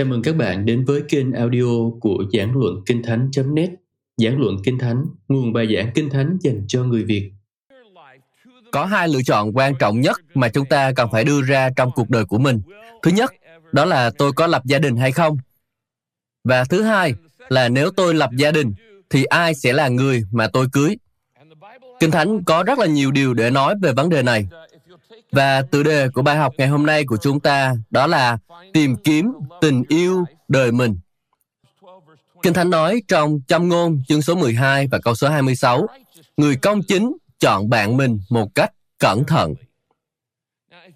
Chào mừng các bạn đến với kênh audio của Giảng Luận Kinh Thánh.net Giảng Luận Kinh Thánh, nguồn bài giảng Kinh Thánh dành cho người Việt. Có hai lựa chọn quan trọng nhất mà chúng ta cần phải đưa ra trong cuộc đời của mình. Thứ nhất, đó là tôi có lập gia đình hay không. Và thứ hai là nếu tôi lập gia đình, thì ai sẽ là người mà tôi cưới. Kinh Thánh có rất là nhiều điều để nói về vấn đề này. Và tựa đề của bài học ngày hôm nay của chúng ta đó là tìm kiếm tình yêu đời mình. Kinh Thánh nói trong châm ngôn chương số 12 và câu số 26, người công chính chọn bạn mình một cách cẩn thận.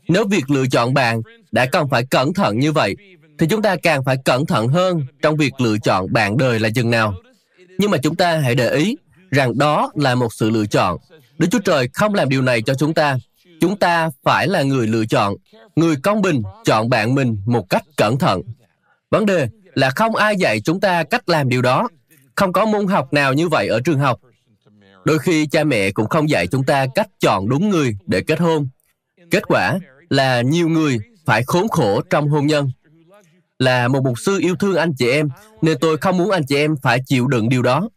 Nếu việc lựa chọn bạn đã cần phải cẩn thận như vậy, thì chúng ta càng phải cẩn thận hơn trong việc lựa chọn bạn đời là chừng nào. Nhưng mà chúng ta hãy để ý rằng đó là một sự lựa chọn. Đức Chúa Trời không làm điều này cho chúng ta. Chúng ta phải là người lựa chọn, người công bình chọn bạn mình một cách cẩn thận. Vấn đề là không ai dạy chúng ta cách làm điều đó. Không có môn học nào như vậy ở trường học. Đôi khi cha mẹ cũng không dạy chúng ta cách chọn đúng người để kết hôn. Kết quả là nhiều người phải khốn khổ trong hôn nhân. Là một mục sư yêu thương anh chị em, nên tôi không muốn anh chị em phải chịu đựng điều đó.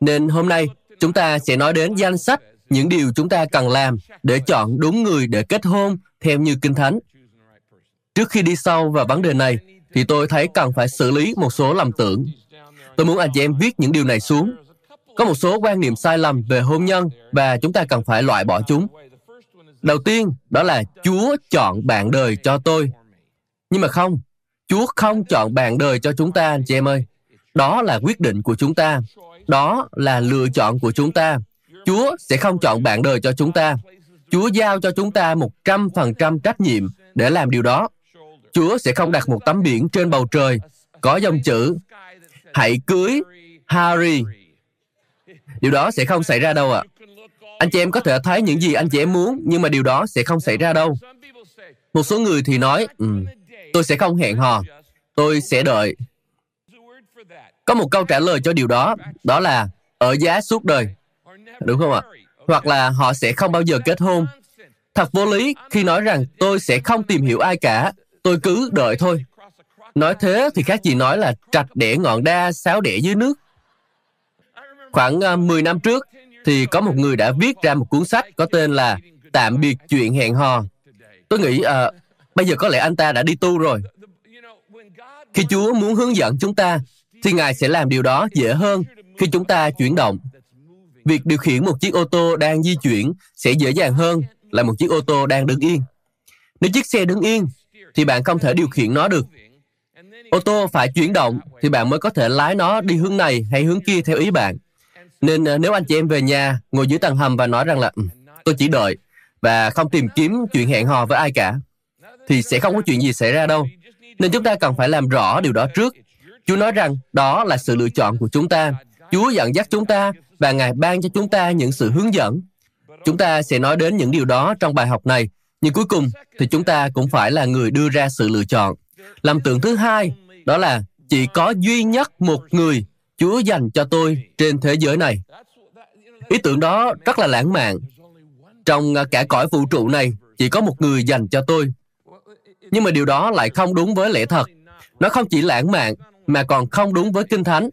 Nên hôm nay, chúng ta sẽ nói đến danh sách những điều chúng ta cần làm để chọn đúng người để kết hôn theo như Kinh Thánh. Trước khi đi sâu vào vấn đề này, thì tôi thấy cần phải xử lý một số lầm tưởng. Tôi muốn anh chị em viết những điều này xuống. Có một số quan niệm sai lầm về hôn nhân và chúng ta cần phải loại bỏ chúng. Đầu tiên, đó là Chúa chọn bạn đời cho tôi. Nhưng mà không, Chúa không chọn bạn đời cho chúng ta, anh chị em ơi. Đó là quyết định của chúng ta. Đó là lựa chọn của chúng ta. Chúa sẽ không chọn bạn đời cho chúng ta. Chúa giao cho chúng ta một trăm phần trăm trách nhiệm để làm điều đó. Chúa sẽ không đặt một tấm biển trên bầu trời có dòng chữ Hãy cưới Harry. Điều đó sẽ không xảy ra đâu ạ. À. Anh chị em có thể thấy những gì anh chị em muốn, nhưng mà điều đó sẽ không xảy ra đâu. Một số người thì nói, um, tôi sẽ không hẹn hò, tôi sẽ đợi. Có một câu trả lời cho điều đó, đó là ở giá suốt đời. Đúng không ạ? Hoặc là họ sẽ không bao giờ kết hôn. Thật vô lý khi nói rằng tôi sẽ không tìm hiểu ai cả, tôi cứ đợi thôi. Nói thế thì khác gì nói là trạch đẻ ngọn đa, sáo đẻ dưới nước. Khoảng à, 10 năm trước, thì có một người đã viết ra một cuốn sách có tên là Tạm biệt chuyện hẹn hò. Tôi nghĩ à, bây giờ có lẽ anh ta đã đi tu rồi. Khi Chúa muốn hướng dẫn chúng ta, thì Ngài sẽ làm điều đó dễ hơn khi chúng ta chuyển động. Việc điều khiển một chiếc ô tô đang di chuyển sẽ dễ dàng hơn là một chiếc ô tô đang đứng yên. Nếu chiếc xe đứng yên, thì bạn không thể điều khiển nó được. Ô tô phải chuyển động thì bạn mới có thể lái nó đi hướng này hay hướng kia theo ý bạn. Nên ờ, nếu anh chị em về nhà, ngồi dưới tầng hầm và nói rằng là ừ, tôi chỉ đợi và không tìm kiếm chuyện hẹn hò với ai cả, thì sẽ không có chuyện gì xảy ra đâu. Nên chúng ta cần phải làm rõ điều đó trước. Chúa nói rằng đó là sự lựa chọn của chúng ta. Chúa dẫn dắt chúng ta và Ngài ban cho chúng ta những sự hướng dẫn. Chúng ta sẽ nói đến những điều đó trong bài học này, nhưng cuối cùng thì chúng ta cũng phải là người đưa ra sự lựa chọn. Làm tượng thứ hai, đó là chỉ có duy nhất một người Chúa dành cho tôi trên thế giới này. Ý tưởng đó rất là lãng mạn. Trong à, cả cõi vũ trụ này, chỉ có một người dành cho tôi. Nhưng mà điều đó lại không đúng với lẽ thật. Nó không chỉ lãng mạn, mà còn không đúng với Kinh Thánh.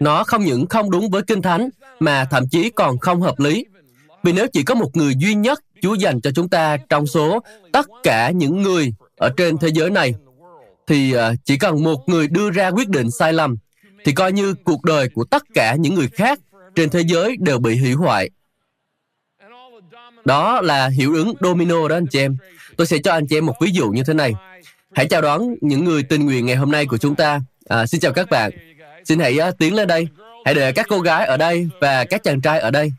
Nó không những không đúng với Kinh Thánh, mà thậm chí còn không hợp lý. Vì nếu chỉ có một người duy nhất Chúa dành cho chúng ta trong số tất cả những người ở trên thế giới này, thì ờ, chỉ cần một người đưa ra quyết định sai lầm, thì coi như cuộc đời của tất cả những người khác trên thế giới đều bị hủy hoại. Đó là hiệu ứng domino đó anh chị em. Tôi sẽ cho anh chị em một ví dụ như thế này. Hãy chào đón những người tình nguyện ngày hôm nay của chúng ta. À, xin chào các bạn. Xin hãy uh, tiến lên đây. Hãy để các cô gái ở đây và các chàng trai ở đây.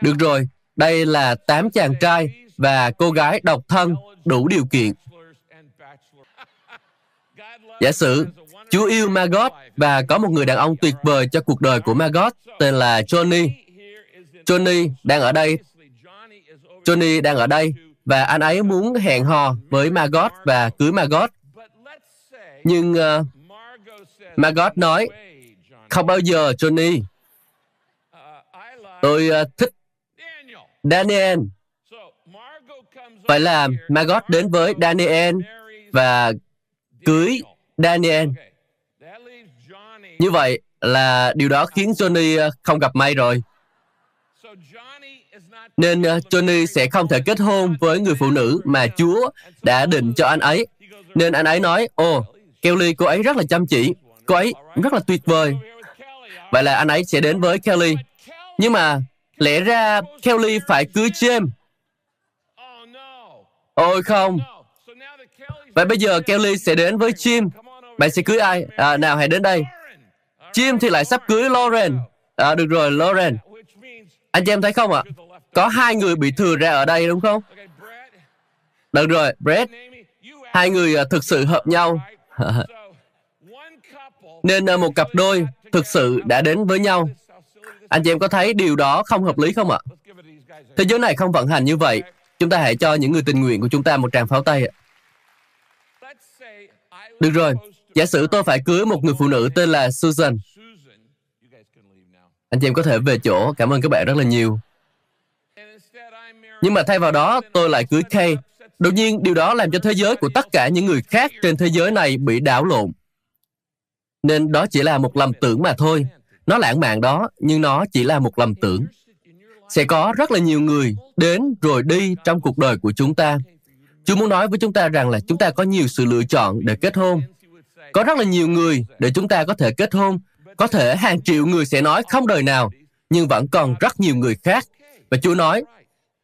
Được rồi, đây là 8 chàng trai và cô gái độc thân đủ điều kiện. Giả sử Chúa yêu Margot và có một người đàn ông tuyệt vời cho cuộc đời của Margot tên là Johnny. Johnny đang ở đây. Johnny đang ở đây và anh ấy muốn hẹn hò với Margot và cưới Margot. Nhưng uh, Margot nói, không bao giờ Johnny. Tôi uh, thích Daniel. Phải là Margot đến với Daniel và cưới Daniel. Như vậy là điều đó khiến Johnny ờ, không gặp may rồi. Nên ờ, Johnny sẽ không thể kết hôn với người phụ nữ mà Chúa đã định cho anh ấy. Nên anh ấy nói, ồ, Kelly cô ấy rất là chăm chỉ, cô ấy rất là tuyệt vời. Vậy là anh ấy sẽ đến với Kelly. Nhưng mà lẽ ra Kelly phải cưới James. Ôi không. Vậy bây giờ Kelly sẽ đến với Jim. Bạn sẽ cưới ai? À, nào hãy đến đây. Jim thì lại sắp cưới Lauren. À, được rồi, Lauren. Anh chị em thấy không ạ? Có hai người bị thừa ra ở đây đúng không? Được rồi, Brett. Hai người à, thực sự hợp nhau. Nên à, một cặp đôi thực sự đã đến với nhau. Anh chị em có thấy điều đó không hợp lý không ạ? Thế giới này không vận hành như vậy. Chúng ta hãy cho những người tình nguyện của chúng ta một tràng pháo tay ạ. Được rồi, giả sử tôi phải cưới một người phụ nữ tên là Susan. Anh chị em có thể về chỗ, cảm ơn các bạn rất là nhiều. Nhưng mà thay vào đó, tôi lại cưới Kay. Đột nhiên, điều đó làm cho thế giới của tất cả những người khác trên thế giới này bị đảo lộn. Nên đó chỉ là một lầm tưởng mà thôi. Nó lãng mạn đó, nhưng nó chỉ là một lầm tưởng. Sẽ có rất là nhiều người đến rồi đi trong cuộc đời của chúng ta. Chúa muốn nói với chúng ta rằng là chúng ta có nhiều sự lựa chọn để kết hôn. Có rất là nhiều người để chúng ta có thể kết hôn. Có thể hàng triệu người sẽ nói không đời nào, nhưng vẫn còn rất nhiều người khác. Và Chúa nói,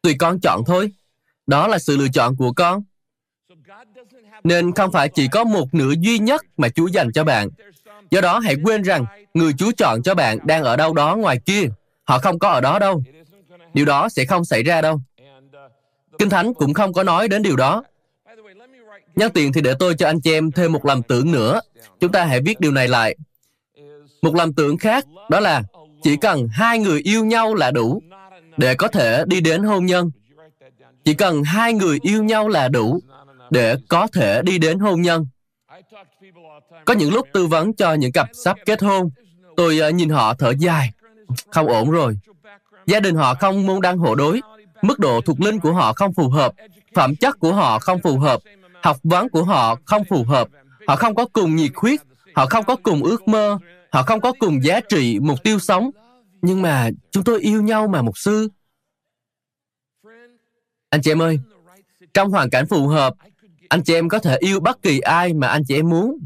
tùy con chọn thôi. Đó là sự lựa chọn của con. Nên không phải chỉ có một nửa duy nhất mà Chúa dành cho bạn. Do đó hãy quên rằng người Chúa chọn cho bạn đang ở đâu đó ngoài kia. Họ không có ở đó đâu. Điều đó sẽ không xảy ra đâu. Kinh Thánh cũng không có nói đến điều đó. Nhân tiền thì để tôi cho anh chị em thêm một lầm tưởng nữa. Chúng ta hãy viết điều này lại. Một lầm tưởng khác đó là chỉ cần hai người yêu nhau là đủ để có thể đi đến hôn nhân. Chỉ cần hai người yêu nhau là đủ để có thể đi đến hôn nhân. Có những lúc tư vấn cho những cặp sắp kết hôn, tôi ờ, nhìn họ thở dài. Không ổn rồi. Gia đình họ không môn đăng hộ đối. Mức độ thuộc linh của họ không phù hợp. Phẩm chất của họ không phù hợp. Học vấn của họ không phù hợp. Họ không có cùng nhiệt huyết. Họ không có cùng ước mơ. Họ không có cùng giá trị, mục tiêu sống. Nhưng mà chúng tôi yêu nhau mà mục sư. Anh chị em ơi, trong hoàn cảnh phù hợp, anh chị em có thể yêu bất kỳ ai mà anh chị em muốn.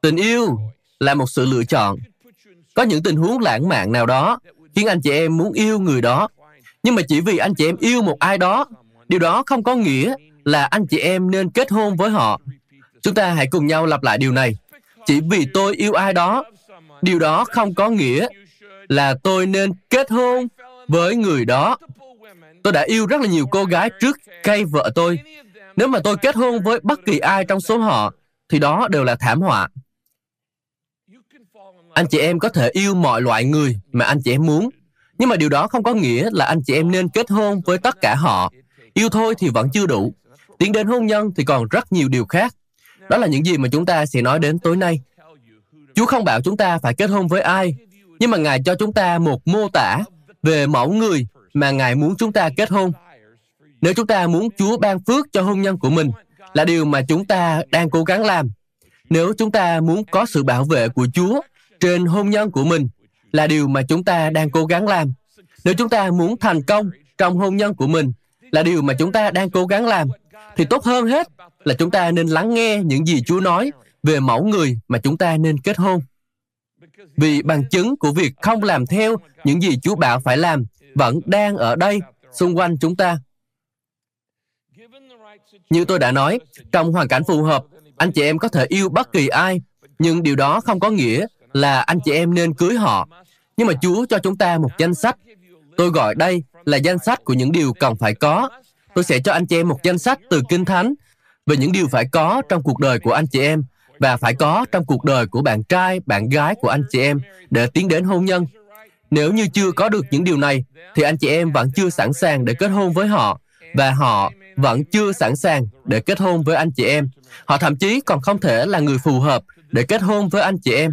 Tình yêu là một sự lựa chọn. Có những tình huống lãng mạn nào đó khiến anh chị em muốn yêu người đó. Nhưng mà chỉ vì anh chị em yêu một ai đó, điều đó không có nghĩa là anh chị em nên kết hôn với họ. Chúng ta hãy cùng nhau lặp lại điều này. Chỉ vì tôi yêu ai đó, điều đó không có nghĩa là tôi nên kết hôn với người đó. Tôi đã yêu rất là nhiều cô gái trước cây vợ tôi. Nếu mà tôi kết hôn với bất kỳ ai trong số họ, thì đó đều là thảm họa. Anh chị em có thể yêu mọi loại người mà anh chị em muốn, nhưng mà điều đó không có nghĩa là anh chị em nên kết hôn với tất cả họ. Yêu thôi thì vẫn chưa đủ. Tiến đến hôn nhân thì còn rất nhiều điều khác. Đó là những gì mà chúng ta sẽ nói đến tối nay. Chúa không bảo chúng ta phải kết hôn với ai, nhưng mà Ngài cho chúng ta một mô tả về mẫu người mà Ngài muốn chúng ta kết hôn. Nếu chúng ta muốn Chúa ban phước cho hôn nhân của mình, là điều mà chúng ta đang cố gắng làm. Nếu chúng ta muốn có sự bảo vệ của Chúa trên hôn nhân của mình, là điều mà chúng ta đang cố gắng làm. Nếu chúng ta muốn thành công trong hôn nhân của mình, là điều mà chúng ta đang cố gắng làm, thì tốt hơn hết là chúng ta nên lắng nghe những gì Chúa nói về mẫu người mà chúng ta nên kết hôn. Vì bằng chứng của việc không làm theo những gì Chúa bảo phải làm vẫn đang ở đây, xung quanh chúng ta. Như tôi đã nói, trong hoàn cảnh phù hợp, anh chị em có thể yêu bất kỳ ai, nhưng điều đó không có nghĩa là anh chị em nên cưới họ. Nhưng mà Chúa cho chúng ta một danh sách. Tôi gọi đây là danh sách của những điều cần phải có. Tôi sẽ cho anh chị em một danh sách từ Kinh Thánh về những điều phải có trong cuộc đời của anh chị em và phải có trong cuộc đời của bạn trai, bạn gái của anh chị em để tiến đến hôn nhân. Nếu như chưa có được những điều này, thì anh chị em vẫn chưa sẵn sàng để kết hôn với họ và họ vẫn chưa sẵn sàng để kết hôn với anh chị em. Họ thậm chí còn không thể là người phù hợp để kết hôn với anh chị em.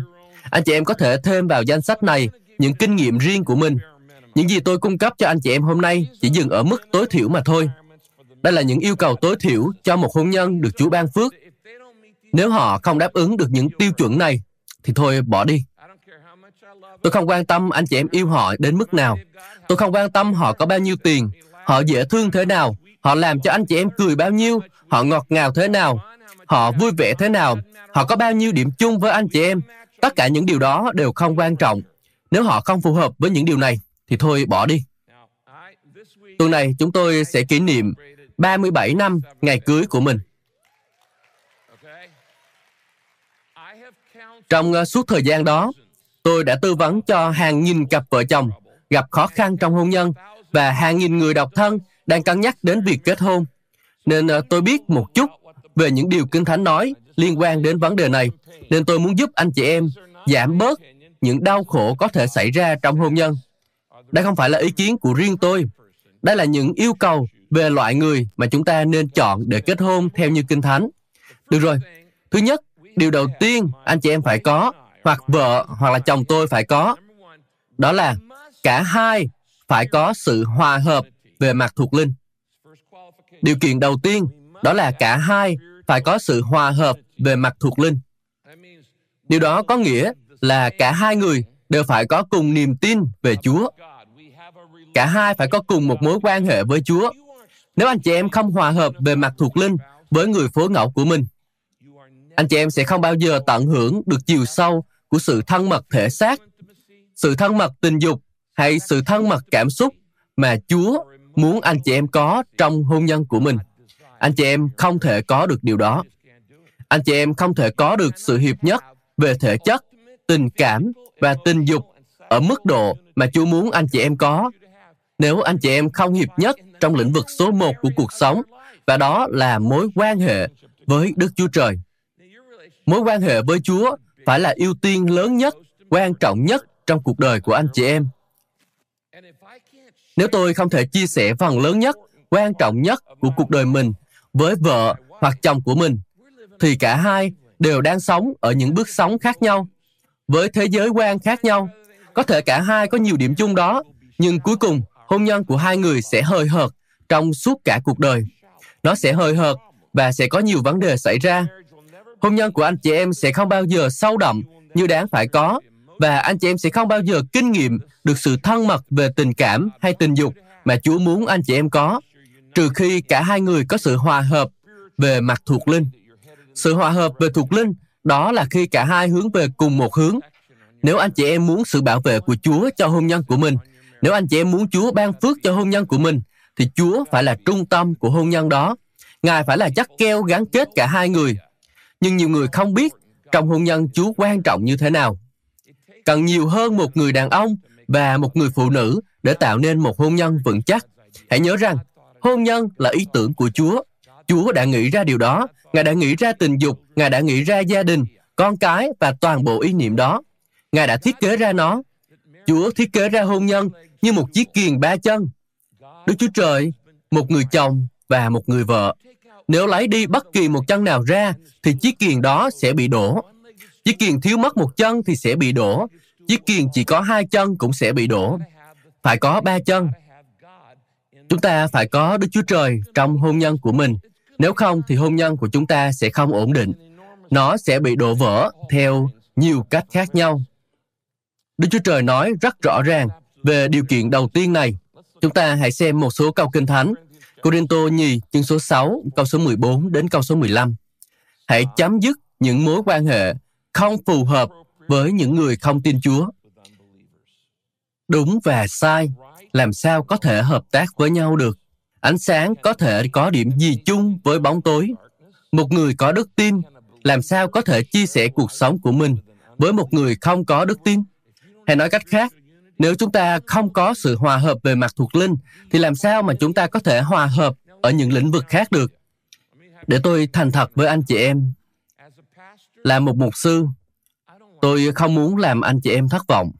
Anh chị em có thể thêm vào danh sách này những kinh nghiệm riêng của mình. Những gì tôi cung cấp cho anh chị em hôm nay chỉ dừng ở mức tối thiểu mà thôi. Đây là những yêu cầu tối thiểu cho một hôn nhân được Chúa ban phước. Nếu họ không đáp ứng được những tiêu chuẩn này, thì thôi bỏ đi. Tôi không quan tâm anh chị em yêu họ đến mức nào. Tôi không quan tâm họ có bao nhiêu tiền, họ dễ thương thế nào, họ làm cho anh chị em cười bao nhiêu, họ ngọt ngào thế nào, họ vui vẻ thế nào, họ có bao nhiêu điểm chung với anh chị em. Tất cả những điều đó đều không quan trọng. Nếu họ không phù hợp với những điều này, thì thôi bỏ đi. Tuần này chúng tôi sẽ kỷ niệm 37 năm ngày cưới của mình. Trong ờ, suốt thời gian đó, tôi đã tư vấn cho hàng nghìn cặp vợ chồng gặp khó khăn trong hôn nhân và hàng nghìn người độc thân đang cân nhắc đến việc kết hôn. Nên ờ, tôi biết một chút về những điều Kinh Thánh nói liên quan đến vấn đề này, nên tôi muốn giúp anh chị em giảm bớt những đau khổ có thể xảy ra trong hôn nhân. Đây không phải là ý kiến của riêng tôi. Đây là những yêu cầu về loại người mà chúng ta nên chọn để kết hôn theo như Kinh Thánh. Được rồi, thứ nhất, điều đầu tiên anh chị em phải có, hoặc vợ hoặc là chồng tôi phải có, đó là cả hai phải có sự hòa hợp về mặt thuộc linh. Điều kiện đầu tiên đó là cả hai phải có sự hòa hợp về mặt thuộc linh. Điều đó có nghĩa là cả hai người đều phải có cùng niềm tin về Chúa. Cả hai phải có cùng một mối quan hệ với Chúa. Nếu anh chị em không hòa hợp về mặt thuộc linh với người phối ngẫu của mình, anh chị em sẽ không bao giờ tận hưởng được chiều sâu của sự thân mật thể xác, sự thân mật tình dục hay sự thân mật cảm xúc mà Chúa muốn anh chị em có trong hôn nhân của mình. Anh chị em không thể có được điều đó. Anh chị em không thể có được sự hiệp nhất về thể chất, tình cảm và tình dục ở mức độ mà Chúa muốn anh chị em có. Nếu anh chị em không hiệp nhất trong lĩnh vực số một của cuộc sống, và đó là mối quan hệ với Đức Chúa Trời. Mối quan hệ với Chúa phải là ưu tiên lớn nhất, quan trọng nhất trong cuộc đời của anh chị em. Nếu tôi không thể chia sẻ phần lớn nhất, quan trọng nhất của cuộc đời mình với vợ hoặc chồng của mình, thì cả hai đều đang sống ở những bước sống khác nhau, với thế giới quan khác nhau. Có thể cả hai có nhiều điểm chung đó, nhưng cuối cùng hôn nhân của hai người sẽ hơi hợt trong suốt cả cuộc đời. Nó sẽ hơi hợt và sẽ có nhiều vấn đề xảy ra. Hôn nhân của anh chị em sẽ không bao giờ sâu đậm như đáng phải có và anh chị em sẽ không bao giờ kinh nghiệm được sự thân mật về tình cảm hay tình dục mà Chúa muốn anh chị em có, trừ khi cả hai người có sự hòa hợp về mặt thuộc linh. Sự hòa hợp về thuộc linh đó là khi cả hai hướng về cùng một hướng. Nếu anh chị em muốn sự bảo vệ của Chúa cho hôn nhân của mình, nếu anh chị em muốn Chúa ban phước cho hôn nhân của mình, thì Chúa phải là trung tâm của hôn nhân đó. Ngài phải là chắc keo gắn kết cả hai người. Nhưng nhiều người không biết trong hôn nhân Chúa quan trọng như thế nào. Cần nhiều hơn một người đàn ông và một người phụ nữ để tạo nên một hôn nhân vững chắc. Hãy nhớ rằng, hôn nhân là ý tưởng của Chúa. Chúa đã nghĩ ra điều đó. Ngài đã nghĩ ra tình dục, Ngài đã nghĩ ra gia đình, con cái và toàn bộ ý niệm đó. Ngài đã thiết kế ra nó. Chúa thiết kế ra hôn nhân như một chiếc kiền ba chân. Đức Chúa Trời, một người chồng và một người vợ. Nếu lấy đi bất kỳ một chân nào ra, thì chiếc kiền đó sẽ bị đổ. Chiếc kiền thiếu mất một chân thì sẽ bị đổ. Chiếc kiền chỉ có hai chân cũng sẽ bị đổ. Phải có ba chân. Chúng ta phải có Đức Chúa Trời trong hôn nhân của mình. Nếu không thì hôn nhân của chúng ta sẽ không ổn định. Nó sẽ bị đổ vỡ theo nhiều cách khác nhau. Đức Chúa Trời nói rất rõ ràng về điều kiện đầu tiên này. Chúng ta hãy xem một số câu kinh thánh. Corinto nhì, chương số 6, câu số 14 đến câu số 15. Hãy chấm dứt những mối quan hệ không phù hợp với những người không tin Chúa. Đúng và sai, làm sao có thể hợp tác với nhau được? Ánh sáng có thể có điểm gì chung với bóng tối? Một người có đức tin, làm sao có thể chia sẻ cuộc sống của mình với một người không có đức tin? Hay nói cách khác, nếu chúng ta không có sự hòa hợp về mặt thuộc linh, thì làm sao mà chúng ta có thể hòa hợp ở những lĩnh vực khác được? Để tôi thành thật với anh chị em, là một mục sư, tôi không muốn làm anh chị em thất vọng.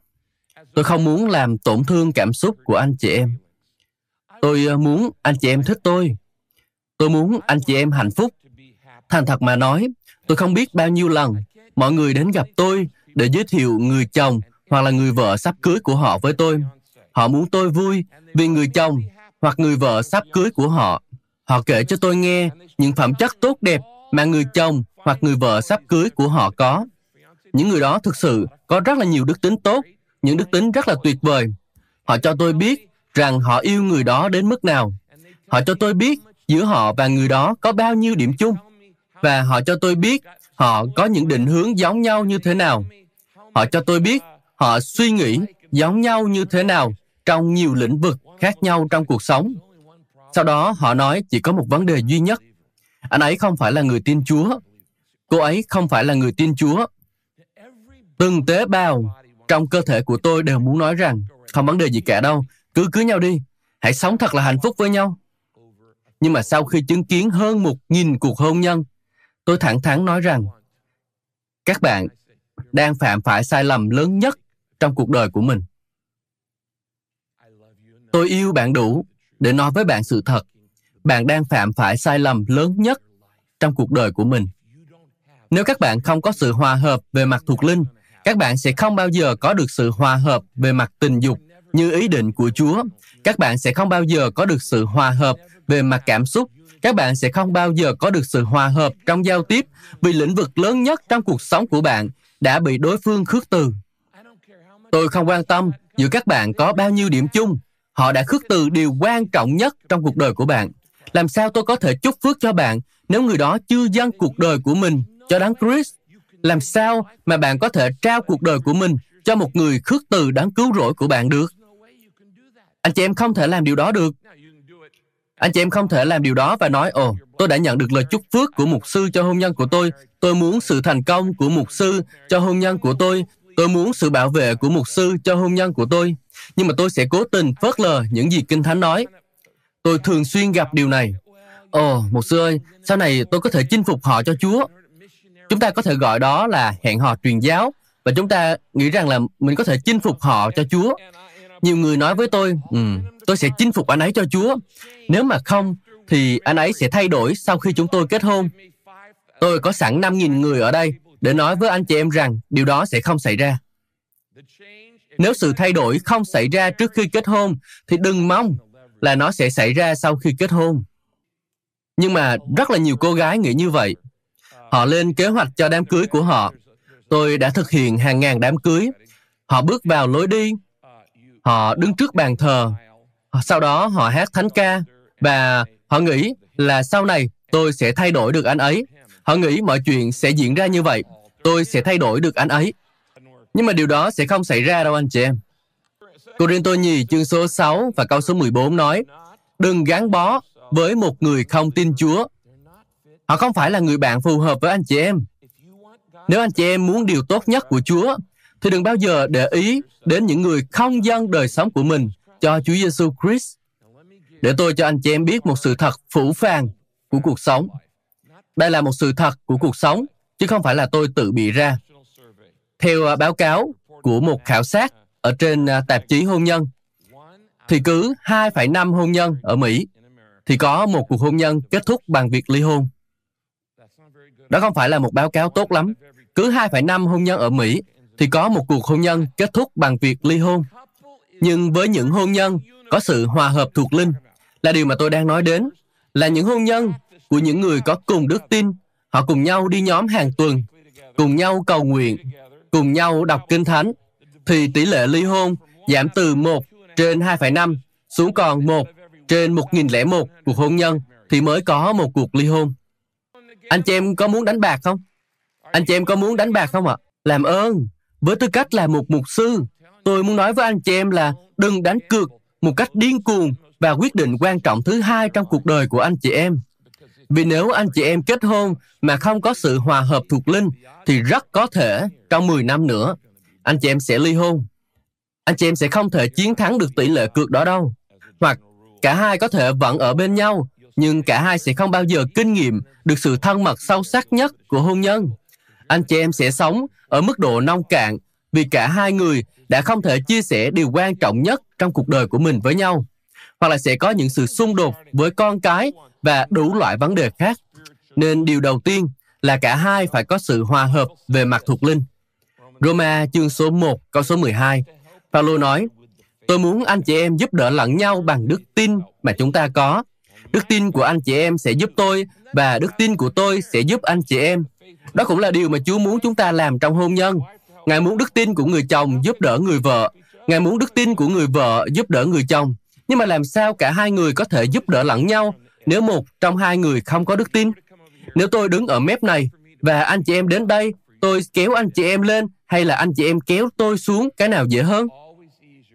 Tôi không muốn làm tổn thương cảm xúc của anh chị em. Tôi ờ, muốn anh chị em thích tôi. Tôi muốn anh chị em hạnh phúc. Thành thật mà nói, tôi không biết bao nhiêu lần mọi người đến gặp tôi để giới thiệu người chồng hoặc là người vợ sắp cưới của họ với tôi. Họ muốn tôi vui vì người chồng hoặc người vợ sắp cưới của họ. Họ kể cho tôi nghe những phẩm chất tốt đẹp mà người chồng hoặc người vợ sắp cưới của họ có. Những người đó thực sự có rất là nhiều đức tính tốt, những đức tính rất là tuyệt vời. Họ cho tôi biết rằng họ yêu người đó đến mức nào. Họ cho tôi biết giữa họ và người đó có bao nhiêu điểm chung. Và họ cho tôi biết họ có những định hướng giống nhau như thế nào. Họ cho tôi biết họ suy nghĩ giống nhau như thế nào trong nhiều lĩnh vực khác nhau trong cuộc sống. Sau đó họ nói chỉ có một vấn đề duy nhất. Anh ấy không phải là người tin Chúa. Cô ấy không phải là người tin Chúa. Từng tế bào trong cơ thể của tôi đều muốn nói rằng không vấn đề gì cả đâu, cứ cưới nhau đi, hãy sống thật là hạnh phúc với nhau. Nhưng mà sau khi chứng kiến hơn một nghìn cuộc hôn nhân, tôi thẳng thắn nói rằng các bạn đang phạm phải sai lầm lớn nhất trong cuộc đời của mình. Tôi yêu bạn đủ để nói với bạn sự thật. Bạn đang phạm phải sai lầm lớn nhất trong cuộc đời của mình. Nếu các bạn không có sự hòa hợp về mặt thuộc linh, các bạn sẽ không bao giờ có được sự hòa hợp về mặt tình dục như ý định của Chúa. Các bạn sẽ không bao giờ có được sự hòa hợp về mặt cảm xúc. Các bạn sẽ không bao giờ có được sự hòa hợp trong giao tiếp vì lĩnh vực lớn nhất trong cuộc sống của bạn đã bị đối phương khước từ. Tôi không quan tâm giữa các bạn có bao nhiêu điểm chung. Họ đã khước từ điều quan trọng nhất trong cuộc đời của bạn. Làm sao tôi có thể chúc phước cho bạn nếu người đó chưa dâng cuộc đời của mình cho đấng Christ? Làm sao mà bạn có thể trao cuộc đời của mình cho một người khước từ đáng cứu rỗi của bạn được? Anh chị em không thể làm điều đó được. Anh chị em không thể làm điều đó và nói, ồ, tôi đã nhận được lời chúc phước của mục sư cho hôn nhân của tôi. Tôi muốn sự thành công của mục sư cho hôn nhân của tôi. Tôi muốn sự bảo vệ của mục sư cho hôn nhân của tôi. Nhưng mà tôi sẽ cố tình phớt lờ những gì Kinh Thánh nói. Tôi thường xuyên gặp điều này. Ồ, mục sư ơi, sau này tôi có thể chinh phục họ cho Chúa. Chúng ta có thể gọi đó là hẹn hò truyền giáo và chúng ta nghĩ rằng là mình có thể chinh phục họ cho Chúa. Nhiều người nói với tôi, ừ, tôi sẽ chinh phục anh ấy cho Chúa. Nếu mà không, thì anh ấy sẽ thay đổi sau khi chúng tôi kết hôn. Tôi có sẵn 5.000 người ở đây để nói với anh chị em rằng điều đó sẽ không xảy ra. Nếu sự thay đổi không xảy ra trước khi kết hôn, thì đừng mong là nó sẽ xảy ra sau khi kết hôn. Nhưng mà rất là nhiều cô gái nghĩ như vậy. Họ lên kế hoạch cho đám cưới của họ. Tôi đã thực hiện hàng ngàn đám cưới. Họ bước vào lối đi. Họ đứng trước bàn thờ. Sau đó họ hát thánh ca. Và họ nghĩ là sau này tôi sẽ thay đổi được anh ấy. Họ nghĩ mọi chuyện sẽ diễn ra như vậy. Tôi sẽ thay đổi được anh ấy. Nhưng mà điều đó sẽ không xảy ra đâu anh chị em. Cô Riêng tôi nhì chương số 6 và câu số 14 nói, Đừng gắn bó với một người không tin Chúa. Họ không phải là người bạn phù hợp với anh chị em. Nếu anh chị em muốn điều tốt nhất của Chúa, thì đừng bao giờ để ý đến những người không dâng đời sống của mình cho Chúa Giêsu Christ. Để tôi cho anh chị em biết một sự thật phủ phàng của cuộc sống. Đây là một sự thật của cuộc sống, chứ không phải là tôi tự bị ra. Theo à, báo cáo của một khảo sát ở trên à, tạp chí hôn nhân, thì cứ 2,5 hôn nhân ở Mỹ thì có một cuộc hôn nhân kết thúc bằng việc ly hôn. Đó không phải là một báo cáo tốt lắm. Cứ 2,5 hôn nhân ở Mỹ thì có một cuộc hôn nhân kết thúc bằng việc ly hôn. Nhưng với những hôn nhân có sự hòa hợp thuộc linh là điều mà tôi đang nói đến là những hôn nhân của những người có cùng đức tin họ cùng nhau đi nhóm hàng tuần cùng nhau cầu nguyện cùng nhau đọc kinh thánh thì tỷ lệ ly hôn giảm từ 1 trên 2,5 xuống còn 1 trên 1001 cuộc hôn nhân thì mới có một cuộc ly hôn. Anh chị em có muốn đánh bạc không? Anh chị em có muốn đánh bạc không ạ? Làm ơn, với tư cách là một mục sư, tôi muốn nói với anh chị em là đừng đánh cược một cách điên cuồng và quyết định quan trọng thứ hai trong cuộc đời của anh chị em. Vì nếu anh chị em kết hôn mà không có sự hòa hợp thuộc linh, thì rất có thể trong 10 năm nữa, anh chị em sẽ ly hôn. Anh chị em sẽ không thể chiến thắng được tỷ lệ cược đó đâu. Hoặc cả hai có thể vẫn ở bên nhau, nhưng cả hai sẽ không bao giờ kinh nghiệm được sự thân mật sâu sắc nhất của hôn nhân. Anh chị em sẽ sống ở mức độ nông cạn vì cả hai người đã không thể chia sẻ điều quan trọng nhất trong cuộc đời của mình với nhau hoặc là sẽ có những sự xung đột với con cái và đủ loại vấn đề khác. Nên điều đầu tiên là cả hai phải có sự hòa hợp về mặt thuộc linh. Roma chương số 1 câu số 12 Paulo nói, Tôi muốn anh chị em giúp đỡ lẫn nhau bằng đức tin mà chúng ta có. Đức tin của anh chị em sẽ giúp tôi và đức tin của tôi sẽ giúp anh chị em. Đó cũng là điều mà Chúa muốn chúng ta làm trong hôn nhân. Ngài muốn đức tin của người chồng giúp đỡ người vợ. Ngài muốn đức tin của người vợ giúp đỡ người chồng. Nhưng mà làm sao cả hai người có thể giúp đỡ lẫn nhau nếu một trong hai người không có đức tin? Nếu tôi đứng ở mép này và anh chị em đến đây, tôi kéo anh chị em lên hay là anh chị em kéo tôi xuống, cái nào dễ hơn?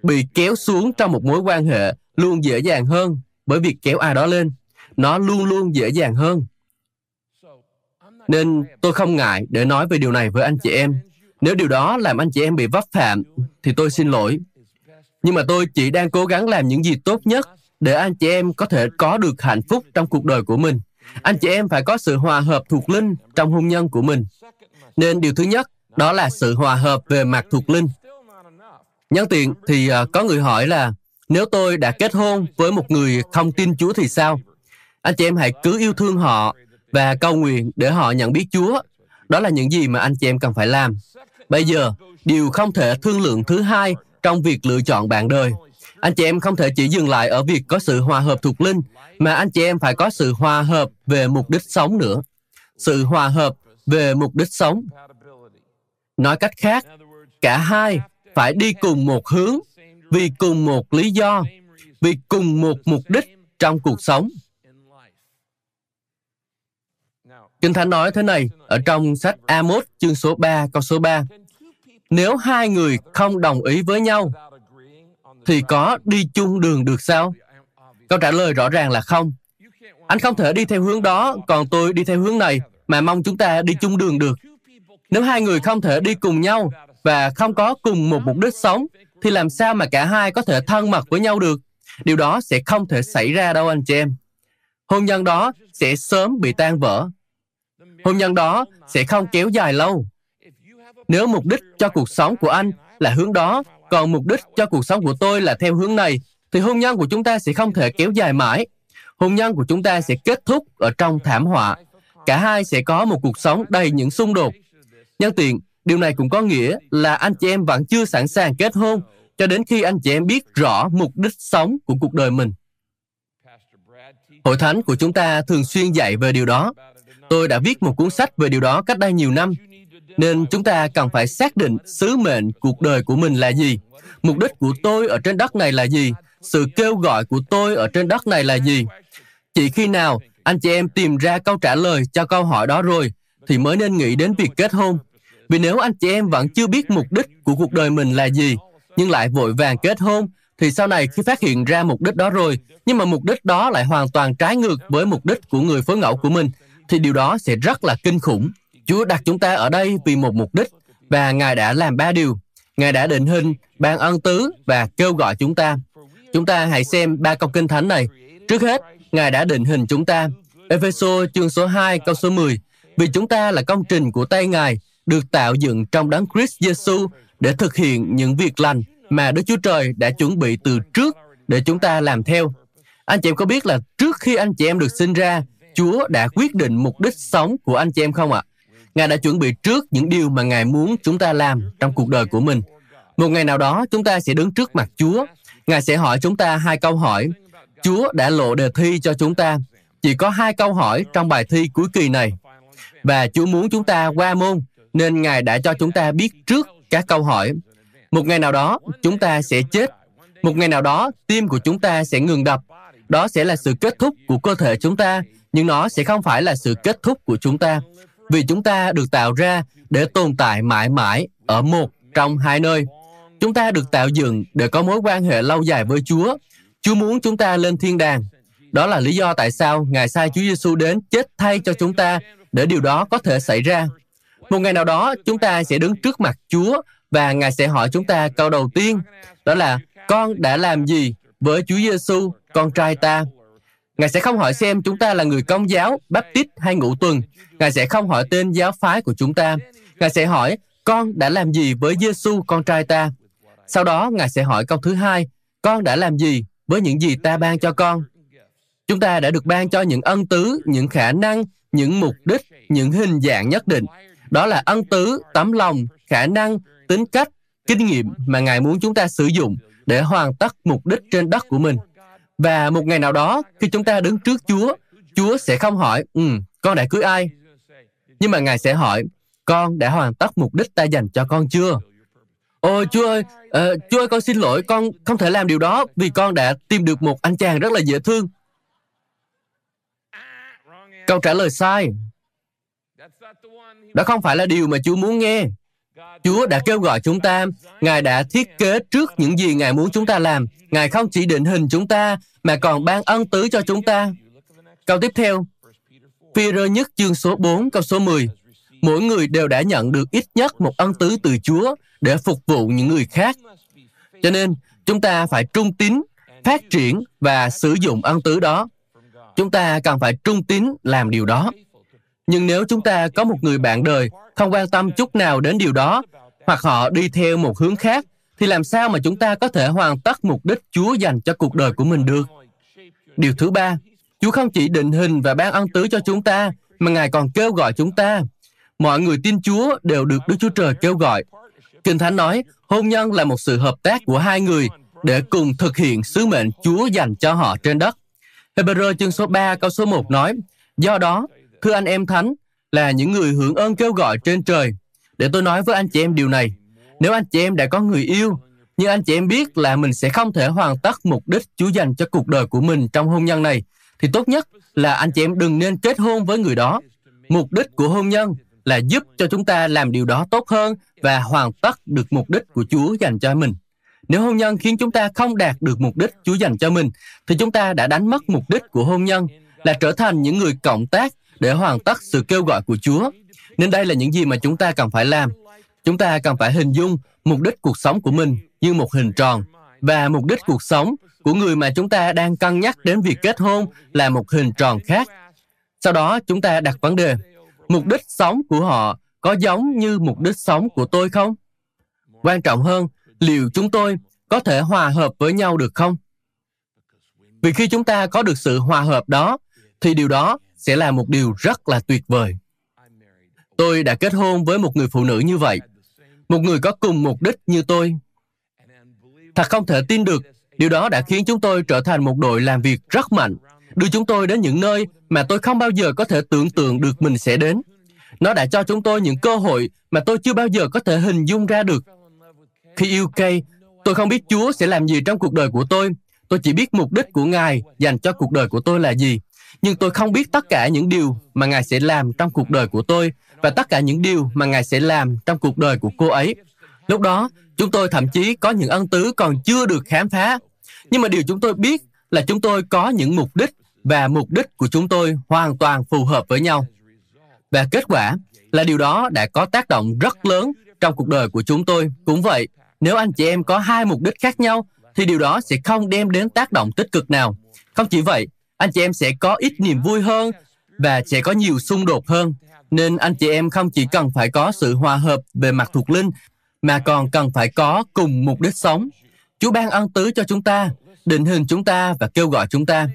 Bị kéo xuống trong một mối quan hệ luôn dễ dàng hơn bởi việc kéo ai đó lên. Nó luôn luôn dễ dàng hơn. Nên tôi không ngại để nói về điều này với anh chị em. Nếu điều đó làm anh chị em bị vấp phạm, thì tôi xin lỗi. Nhưng mà tôi chỉ đang cố gắng làm những gì tốt nhất để anh chị em có thể có được hạnh phúc trong cuộc đời của mình. Anh chị em phải có sự hòa hợp thuộc linh trong hôn nhân của mình. Nên điều thứ nhất, đó là sự hòa hợp về mặt thuộc linh. Nhân tiện thì à, có người hỏi là nếu tôi đã kết hôn với một người không tin Chúa thì sao? Anh chị em hãy cứ yêu thương họ và cầu nguyện để họ nhận biết Chúa. Đó là những gì mà anh chị em cần phải làm. Bây giờ, điều không thể thương lượng thứ hai trong việc lựa chọn bạn đời. Anh chị em không thể chỉ dừng lại ở việc có sự hòa hợp thuộc linh, mà anh chị em phải có sự hòa hợp về mục đích sống nữa. Sự hòa hợp về mục đích sống. Nói cách khác, cả hai phải đi cùng một hướng, vì cùng một lý do, vì cùng một mục đích trong cuộc sống. Kinh Thánh nói thế này ở trong sách Amos chương số 3 câu số 3. Nếu hai người không đồng ý với nhau, thì có đi chung đường được sao? Câu trả lời rõ ràng là không. Anh không thể đi theo hướng đó, còn tôi đi theo hướng này, mà mong chúng ta đi chung đường được. Nếu hai người không thể đi cùng nhau và không có cùng một mục đích sống, thì làm sao mà cả hai có thể thân mật với nhau được? Điều đó sẽ không thể xảy ra đâu anh chị em. Hôn nhân đó sẽ sớm bị tan vỡ. Hôn nhân đó sẽ không kéo dài lâu. Nếu mục đích cho cuộc sống của anh là hướng đó, còn mục đích cho cuộc sống của tôi là theo hướng này, thì hôn nhân của chúng ta sẽ không thể kéo dài mãi. Hôn nhân của chúng ta sẽ kết thúc ở trong thảm họa. Cả hai sẽ có một cuộc sống đầy những xung đột. Nhân tiện, điều này cũng có nghĩa là anh chị em vẫn chưa sẵn sàng kết hôn cho đến khi anh chị em biết rõ mục đích sống của cuộc đời mình. Hội thánh của chúng ta thường xuyên dạy về điều đó. Tôi đã viết một cuốn sách về điều đó cách đây nhiều năm, nên chúng ta cần phải xác định sứ mệnh cuộc đời của mình là gì, mục đích của tôi ở trên đất này là gì, sự kêu gọi của tôi ở trên đất này là gì chỉ khi nào anh chị em tìm ra câu trả lời cho câu hỏi đó rồi thì mới nên nghĩ đến việc kết hôn vì nếu anh chị em vẫn chưa biết mục đích của cuộc đời mình là gì nhưng lại vội vàng kết hôn thì sau này khi phát hiện ra mục đích đó rồi nhưng mà mục đích đó lại hoàn toàn trái ngược với mục đích của người phối ngẫu của mình thì điều đó sẽ rất là kinh khủng Chúa đặt chúng ta ở đây vì một mục đích và Ngài đã làm ba điều. Ngài đã định hình, ban ân tứ và kêu gọi chúng ta. Chúng ta hãy xem ba câu kinh thánh này. Trước hết, Ngài đã định hình chúng ta. Ephesos chương số 2 câu số 10. Vì chúng ta là công trình của tay Ngài, được tạo dựng trong đấng Christ Jesus để thực hiện những việc lành mà Đức Chúa Trời đã chuẩn bị từ trước để chúng ta làm theo. Anh chị em có biết là trước khi anh chị em được sinh ra, Chúa đã quyết định mục đích sống của anh chị em không ạ? À? Ngài đã chuẩn bị trước những điều mà Ngài muốn chúng ta làm trong cuộc đời của mình. Một ngày nào đó chúng ta sẽ đứng trước mặt Chúa. Ngài sẽ hỏi chúng ta hai câu hỏi. Chúa đã lộ đề thi cho chúng ta. Chỉ có hai câu hỏi trong bài thi cuối kỳ này. Và Chúa muốn chúng ta qua môn, nên Ngài đã cho chúng ta biết trước các câu hỏi. Một ngày nào đó, chúng ta sẽ chết. Một ngày nào đó, tim của chúng ta sẽ ngừng đập. Đó sẽ là sự kết thúc của cơ thể chúng ta, nhưng nó sẽ không phải là sự kết thúc của chúng ta vì chúng ta được tạo ra để tồn tại mãi mãi ở một trong hai nơi. Chúng ta được tạo dựng để có mối quan hệ lâu dài với Chúa. Chúa muốn chúng ta lên thiên đàng. Đó là lý do tại sao Ngài sai Chúa Giêsu đến chết thay cho chúng ta để điều đó có thể xảy ra. Một ngày nào đó, chúng ta sẽ đứng trước mặt Chúa và Ngài sẽ hỏi chúng ta câu đầu tiên, đó là con đã làm gì với Chúa Giêsu, con trai ta? Ngài sẽ không hỏi xem chúng ta là người công giáo, baptist hay ngũ tuần. Ngài sẽ không hỏi tên giáo phái của chúng ta. Ngài sẽ hỏi, con đã làm gì với Giêsu con trai ta? Sau đó, Ngài sẽ hỏi câu thứ hai, con đã làm gì với những gì ta ban cho con? Chúng ta đã được ban cho những ân tứ, những khả năng, những mục đích, những hình dạng nhất định. Đó là ân tứ, tấm lòng, khả năng, tính cách, kinh nghiệm mà Ngài muốn chúng ta sử dụng để hoàn tất mục đích trên đất của mình. Và một ngày nào đó, khi chúng ta đứng trước Chúa, Chúa sẽ không hỏi, ừ, con đã cưới ai? Nhưng mà Ngài sẽ hỏi, con đã hoàn tất mục đích ta dành cho con chưa? Ôi Chúa ơi, uh, Chúa ơi con xin lỗi, con không thể làm điều đó vì con đã tìm được một anh chàng rất là dễ thương. Câu trả lời sai. Đó không phải là điều mà Chúa muốn nghe. Chúa đã kêu gọi chúng ta, Ngài đã thiết kế trước những gì Ngài muốn chúng ta làm. Ngài không chỉ định hình chúng ta, mà còn ban ân tứ cho chúng ta. Câu tiếp theo, Phi-rơ nhất chương số 4, câu số 10. Mỗi người đều đã nhận được ít nhất một ân tứ từ Chúa để phục vụ những người khác. Cho nên, chúng ta phải trung tín, phát triển và sử dụng ân tứ đó. Chúng ta cần phải trung tín làm điều đó. Nhưng nếu chúng ta có một người bạn đời không quan tâm chút nào đến điều đó, hoặc họ đi theo một hướng khác, thì làm sao mà chúng ta có thể hoàn tất mục đích Chúa dành cho cuộc đời của mình được? Điều thứ ba, Chúa không chỉ định hình và ban ân tứ cho chúng ta, mà Ngài còn kêu gọi chúng ta. Mọi người tin Chúa đều được Đức Chúa Trời kêu gọi. Kinh Thánh nói, hôn nhân là một sự hợp tác của hai người để cùng thực hiện sứ mệnh Chúa dành cho họ trên đất. Hebrew chương số 3 câu số 1 nói, Do đó, thưa anh em thánh, là những người hưởng ơn kêu gọi trên trời. Để tôi nói với anh chị em điều này, nếu anh chị em đã có người yêu, nhưng anh chị em biết là mình sẽ không thể hoàn tất mục đích Chúa dành cho cuộc đời của mình trong hôn nhân này, thì tốt nhất là anh chị em đừng nên kết hôn với người đó. Mục đích của hôn nhân là giúp cho chúng ta làm điều đó tốt hơn và hoàn tất được mục đích của Chúa dành cho mình. Nếu hôn nhân khiến chúng ta không đạt được mục đích Chúa dành cho mình, thì chúng ta đã đánh mất mục đích của hôn nhân là trở thành những người cộng tác để hoàn tất sự kêu gọi của Chúa. Nên đây là những gì mà chúng ta cần phải làm. Chúng ta cần phải hình dung mục đích cuộc sống của mình như một hình tròn và mục đích cuộc sống của người mà chúng ta đang cân nhắc đến việc kết hôn là một hình tròn khác. Sau đó chúng ta đặt vấn đề, mục đích sống của họ có giống như mục đích sống của tôi không? Quan trọng hơn, liệu chúng tôi có thể hòa hợp với nhau được không? Vì khi chúng ta có được sự hòa hợp đó, thì điều đó sẽ là một điều rất là tuyệt vời. Tôi đã kết hôn với một người phụ nữ như vậy, một người có cùng mục đích như tôi. Thật không thể tin được, điều đó đã khiến chúng tôi trở thành một đội làm việc rất mạnh, đưa chúng tôi đến những nơi mà tôi không bao giờ có thể tưởng tượng được mình sẽ đến. Nó đã cho chúng tôi những cơ hội mà tôi chưa bao giờ có thể hình dung ra được. Khi yêu Kay, tôi không biết Chúa sẽ làm gì trong cuộc đời của tôi. Tôi chỉ biết mục đích của Ngài dành cho cuộc đời của tôi là gì nhưng tôi không biết tất cả những điều mà Ngài sẽ làm trong cuộc đời của tôi và tất cả những điều mà Ngài sẽ làm trong cuộc đời của cô ấy. Lúc đó, chúng tôi thậm chí có những ân tứ còn chưa được khám phá. Nhưng mà điều chúng tôi biết là chúng tôi có những mục đích và mục đích của chúng tôi hoàn toàn phù hợp với nhau. Và kết quả là điều đó đã có tác động rất lớn trong cuộc đời của chúng tôi. Cũng vậy, nếu anh chị em có hai mục đích khác nhau, thì điều đó sẽ không đem đến tác động tích cực nào. Không chỉ vậy, anh chị em sẽ có ít niềm vui hơn và sẽ có nhiều xung đột hơn. Nên anh chị em không chỉ cần phải có sự hòa hợp về mặt thuộc linh, mà còn cần phải có cùng mục đích sống. Chúa ban ân tứ cho chúng ta, định hình chúng ta và kêu gọi chúng ta.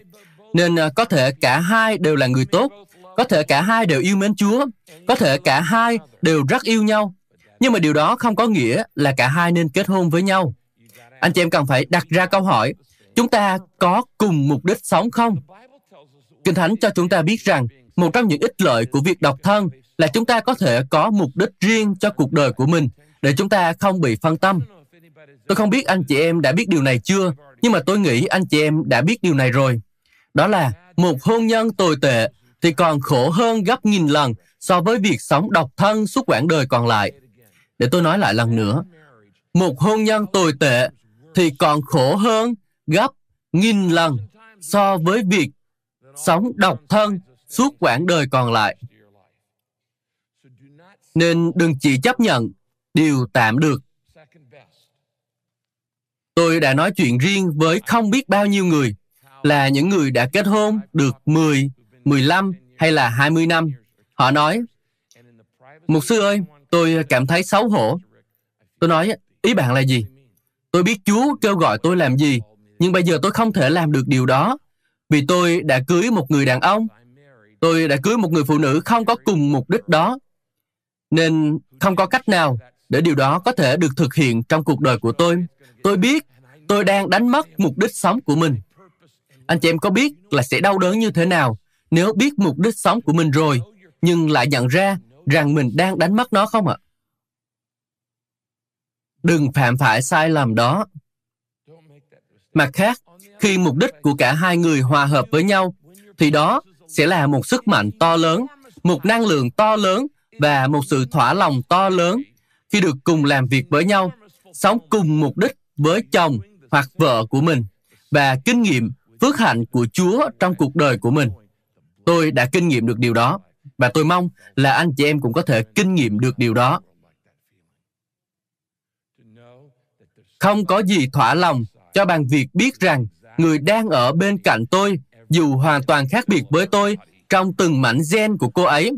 Nên à, có thể cả hai đều là người tốt, có thể cả hai đều yêu mến Chúa, có thể cả hai đều rất yêu nhau. Nhưng mà điều đó không có nghĩa là cả hai nên kết hôn với nhau. Anh chị em cần phải đặt ra câu hỏi, chúng ta có cùng mục đích sống không? Kinh Thánh cho chúng ta biết rằng một trong những ích lợi của việc độc thân là chúng ta có thể có mục đích riêng cho cuộc đời của mình để chúng ta không bị phân tâm. Tôi không biết anh chị em đã biết điều này chưa, nhưng mà tôi nghĩ anh chị em đã biết điều này rồi. Đó là một hôn nhân tồi tệ thì còn khổ hơn gấp nghìn lần so với việc sống độc thân suốt quãng đời còn lại. Để tôi nói lại lần nữa. Một hôn nhân tồi tệ thì còn khổ hơn gấp nghìn lần so với việc sống độc thân suốt quãng đời còn lại. Nên đừng chỉ chấp nhận điều tạm được. Tôi đã nói chuyện riêng với không biết bao nhiêu người là những người đã kết hôn được 10, 15 hay là 20 năm. Họ nói, Mục sư ơi, tôi cảm thấy xấu hổ. Tôi nói, ý bạn là gì? Tôi biết Chúa kêu gọi tôi làm gì, nhưng bây giờ tôi không thể làm được điều đó vì tôi đã cưới một người đàn ông tôi đã cưới một người phụ nữ không có cùng mục đích đó nên không có cách nào để điều đó có thể được thực hiện trong cuộc đời của tôi tôi biết tôi đang đánh mất mục đích sống của mình anh chị em có biết là sẽ đau đớn như thế nào nếu biết mục đích sống của mình rồi, nhưng lại nhận ra rằng mình đang đánh mất nó không ạ? Đừng phạm phải sai lầm đó. Mặt khác, khi mục đích của cả hai người hòa hợp với nhau, thì đó sẽ là một sức mạnh to lớn, một năng lượng to lớn và một sự thỏa lòng to lớn khi được cùng làm việc với nhau, sống cùng mục đích với chồng hoặc vợ của mình và kinh nghiệm phước hạnh của Chúa trong cuộc đời của mình. Tôi đã kinh nghiệm được điều đó và tôi mong là anh chị em cũng có thể kinh nghiệm được điều đó. Không có gì thỏa lòng cho bằng việc biết rằng người đang ở bên cạnh tôi, dù hoàn toàn khác biệt với tôi, trong từng mảnh gen của cô ấy.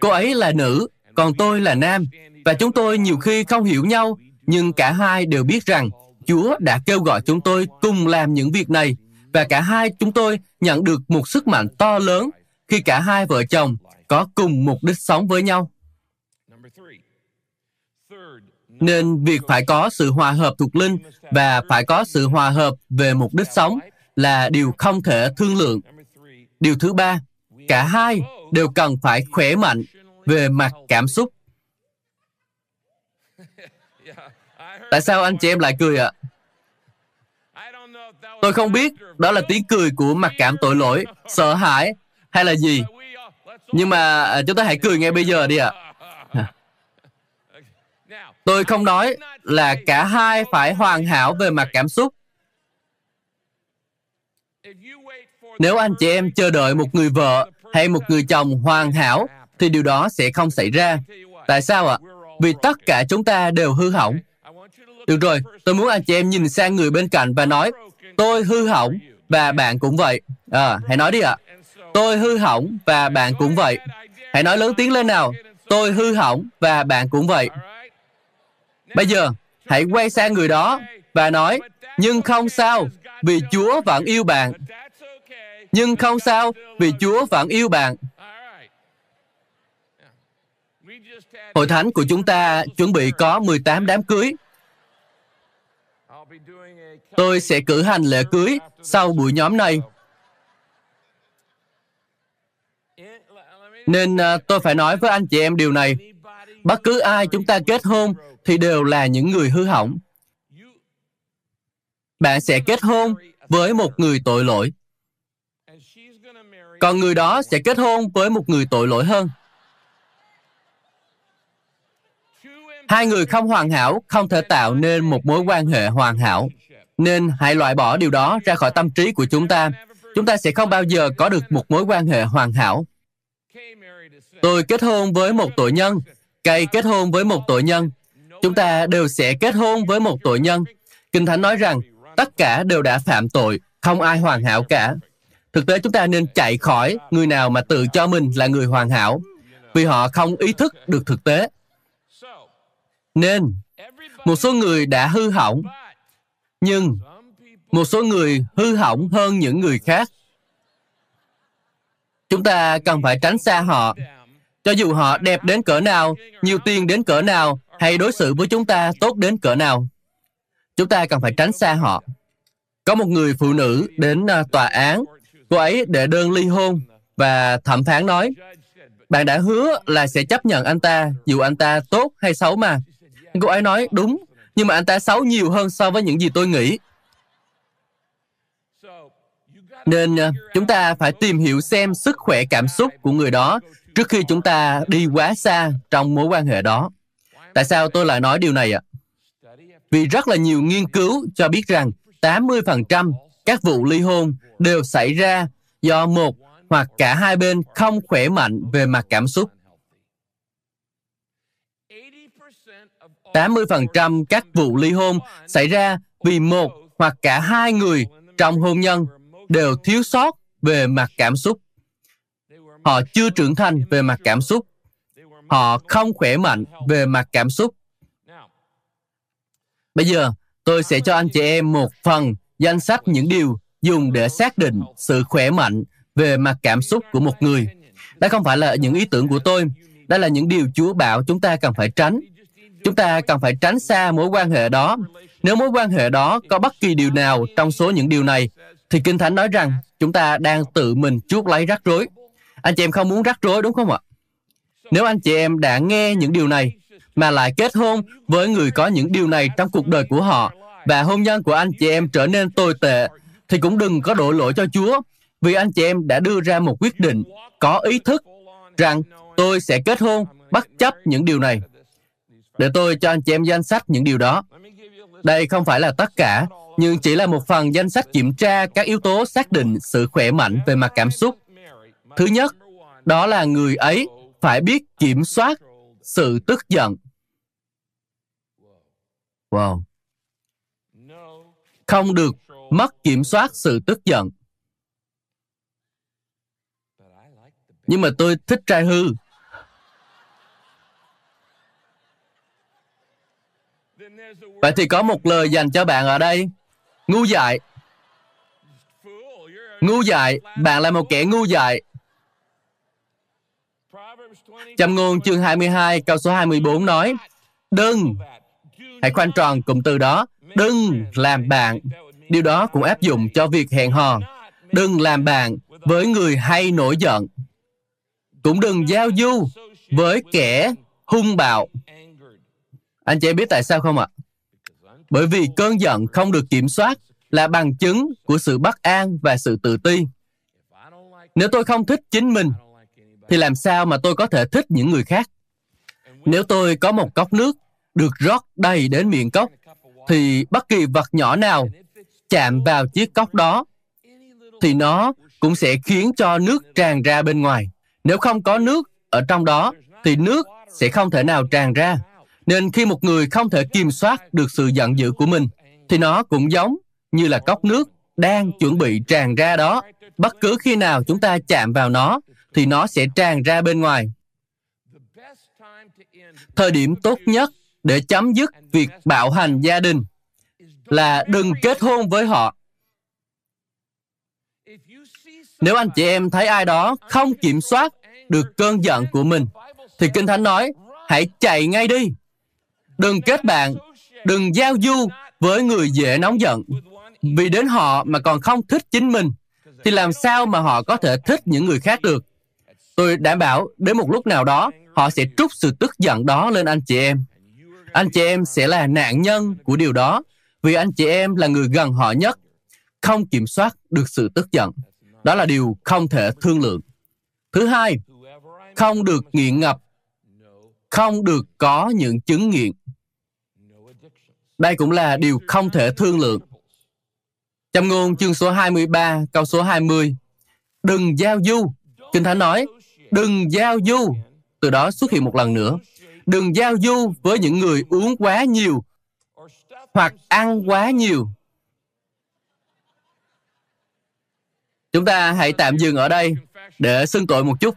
Cô ấy là nữ, còn tôi là nam, và chúng tôi nhiều khi không hiểu nhau, nhưng cả hai đều biết rằng Chúa đã kêu gọi chúng tôi cùng làm những việc này, và cả hai chúng tôi nhận được một sức mạnh to lớn khi cả hai vợ chồng có cùng mục đích sống với nhau. Nên việc phải có sự hòa hợp thuộc linh và phải có sự hòa hợp về mục đích sống là điều không thể thương lượng. Điều thứ ba, cả hai đều cần phải khỏe mạnh về mặt cảm xúc. Tại sao anh chị em lại cười ạ? Tôi không biết đó là tiếng cười của mặc cảm tội lỗi, sợ hãi hay là gì. Nhưng mà à, chúng ta hãy cười ngay bây giờ đi ạ. Tôi không nói là cả hai phải hoàn hảo về mặt cảm xúc. Nếu anh chị em chờ đợi một người vợ hay một người chồng hoàn hảo thì điều đó sẽ không xảy ra. Tại sao ạ? Vì tất cả chúng ta đều hư hỏng. Được rồi, tôi muốn anh chị em nhìn sang người bên cạnh và nói, tôi hư hỏng và bạn cũng vậy. À, hãy nói đi ạ. Tôi hư hỏng và bạn cũng vậy. Hãy nói lớn tiếng lên nào. Tôi hư hỏng và bạn cũng vậy. Bây giờ, hãy quay sang người đó và nói, nhưng không sao, vì Chúa vẫn yêu bạn. Nhưng không sao, vì Chúa vẫn yêu bạn. Hội thánh của chúng ta chuẩn bị có 18 đám cưới. Tôi sẽ cử hành lễ cưới sau buổi nhóm này. Nên à, tôi phải nói với anh chị em điều này. Bất cứ ai chúng ta kết hôn thì đều là những người hư hỏng. Bạn sẽ kết hôn với một người tội lỗi. Còn người đó sẽ kết hôn với một người tội lỗi hơn. Hai người không hoàn hảo không thể tạo nên một mối quan hệ hoàn hảo. Nên hãy loại bỏ điều đó ra khỏi tâm trí của chúng ta. Chúng ta sẽ không bao giờ có được một mối quan hệ hoàn hảo. Tôi kết hôn với một tội nhân, Cây kết hôn với một tội nhân. Chúng ta đều sẽ kết hôn với một tội nhân. Kinh Thánh nói rằng tất cả đều đã phạm tội, không ai hoàn hảo cả. Thực tế chúng ta nên chạy khỏi người nào mà tự cho mình là người hoàn hảo, vì họ không ý thức được thực tế. Nên, một số người đã hư hỏng, nhưng một số người hư hỏng hơn những người khác. Chúng ta cần phải tránh xa họ. Cho dù họ đẹp đến cỡ nào, nhiều tiền đến cỡ nào, hay đối xử với chúng ta tốt đến cỡ nào. Chúng ta cần phải tránh xa họ. Có một người phụ nữ đến à, tòa án, cô ấy đệ đơn ly hôn và thẩm phán nói, bạn đã hứa là sẽ chấp nhận anh ta dù anh ta tốt hay xấu mà. Cô ấy nói, đúng, nhưng mà anh ta xấu nhiều hơn so với những gì tôi nghĩ. Nên à, chúng ta phải tìm hiểu xem sức khỏe cảm xúc của người đó trước khi chúng ta đi quá xa trong mối quan hệ đó. Tại sao tôi lại nói điều này ạ? Vì rất là nhiều nghiên cứu cho biết rằng 80% các vụ ly hôn đều xảy ra do một hoặc cả hai bên không khỏe mạnh về mặt cảm xúc. 80% các vụ ly hôn xảy ra vì một hoặc cả hai người trong hôn nhân đều thiếu sót về mặt cảm xúc. Họ chưa trưởng thành về mặt cảm xúc. Họ không khỏe mạnh về mặt cảm xúc. Bây giờ, tôi sẽ cho anh chị em một phần danh sách những điều dùng để xác định sự khỏe mạnh về mặt cảm xúc của một người. Đây không phải là những ý tưởng của tôi. Đây là những điều Chúa bảo chúng ta cần phải tránh. Chúng ta cần phải tránh xa mối quan hệ đó. Nếu mối quan hệ đó có bất kỳ điều nào trong số những điều này, thì Kinh Thánh nói rằng chúng ta đang tự mình chuốc lấy rắc rối. Anh chị em không muốn rắc rối đúng không ạ? Nếu anh chị em đã nghe những điều này mà lại kết hôn với người có những điều này trong cuộc đời của họ và hôn nhân của anh chị em trở nên tồi tệ thì cũng đừng có đổ lỗi cho Chúa vì anh chị em đã đưa ra một quyết định có ý thức rằng tôi sẽ kết hôn bất chấp những điều này. Để tôi cho anh chị em danh sách những điều đó. Đây không phải là tất cả, nhưng chỉ là một phần danh sách kiểm tra các yếu tố xác định sự khỏe mạnh về mặt cảm xúc. Thứ nhất, đó là người ấy phải biết kiểm soát sự tức giận. Wow. Không được mất kiểm soát sự tức giận. Nhưng mà tôi thích trai hư. Vậy thì có một lời dành cho bạn ở đây. Ngu dại. Ngu dại, bạn là một kẻ ngu dại. Châm ngôn chương 22 câu số 24 nói Đừng. Hãy khoanh tròn cụm từ đó Đừng làm bạn. Điều đó cũng áp dụng cho việc hẹn hò. Đừng làm bạn với người hay nổi giận. Cũng đừng giao du với kẻ hung bạo. Anh chị biết tại sao không ạ? Bởi vì cơn giận không được kiểm soát là bằng chứng của sự bất an và sự tự ti. Nếu tôi không thích chính mình, thì làm sao mà tôi có thể thích những người khác? Nếu tôi có một cốc nước được rót đầy đến miệng cốc, thì bất kỳ vật nhỏ nào chạm vào chiếc cốc đó, thì nó cũng sẽ khiến cho nước tràn ra bên ngoài. Nếu không có nước ở trong đó, thì nước sẽ không thể nào tràn ra. Nên khi một người không thể kiểm soát được sự giận dữ của mình, thì nó cũng giống như là cốc nước đang chuẩn bị tràn ra đó. Bất cứ khi nào chúng ta chạm vào nó, thì nó sẽ tràn ra bên ngoài. Thời điểm tốt nhất để chấm dứt việc bạo hành gia đình là đừng kết hôn với họ. Nếu anh chị em thấy ai đó không kiểm soát được cơn giận của mình, thì Kinh Thánh nói, hãy chạy ngay đi. Đừng kết bạn, đừng giao du với người dễ nóng giận. Vì đến họ mà còn không thích chính mình, thì làm sao mà họ có thể thích những người khác được? Tôi đảm bảo đến một lúc nào đó, họ sẽ trút sự tức giận đó lên anh chị em. Anh chị em sẽ là nạn nhân của điều đó, vì anh chị em là người gần họ nhất, không kiểm soát được sự tức giận. Đó là điều không thể thương lượng. Thứ hai, không được nghiện ngập, không được có những chứng nghiện. Đây cũng là điều không thể thương lượng. Trong ngôn chương số 23, câu số 20, Đừng giao du. Kinh Thánh nói, đừng giao du. Từ đó xuất hiện một lần nữa. Đừng giao du với những người uống quá nhiều hoặc ăn quá nhiều. Chúng ta hãy tạm dừng ở đây để xưng tội một chút.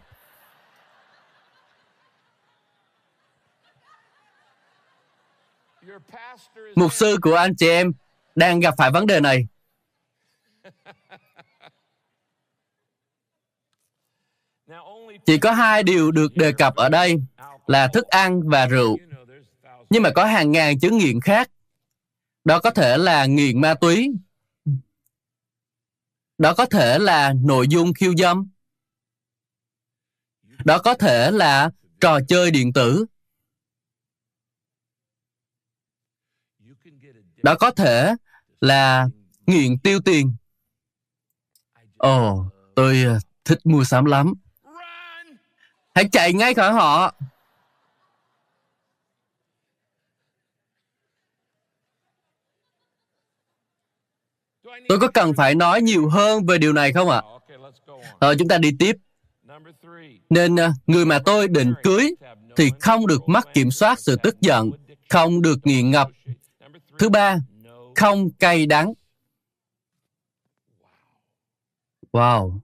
Mục sư của anh chị em đang gặp phải vấn đề này. Chỉ có hai điều được đề cập ở đây là thức ăn và rượu. Nhưng mà có hàng ngàn chứng nghiện khác. Đó có thể là nghiện ma túy. Đó có thể là nội dung khiêu dâm. Đó có thể là trò chơi điện tử. Đó có thể là nghiện tiêu tiền. Ồ, oh, tôi ờ, thích mua sắm lắm. Hãy chạy ngay khỏi họ. Tôi có cần phải nói nhiều hơn về điều này không ạ? Rồi chúng ta đi tiếp. Nên ờ, người mà tôi định cưới thì không được mất kiểm soát sự tức giận, không được nghiện ngập. Thứ ba, không cay đắng. Wow.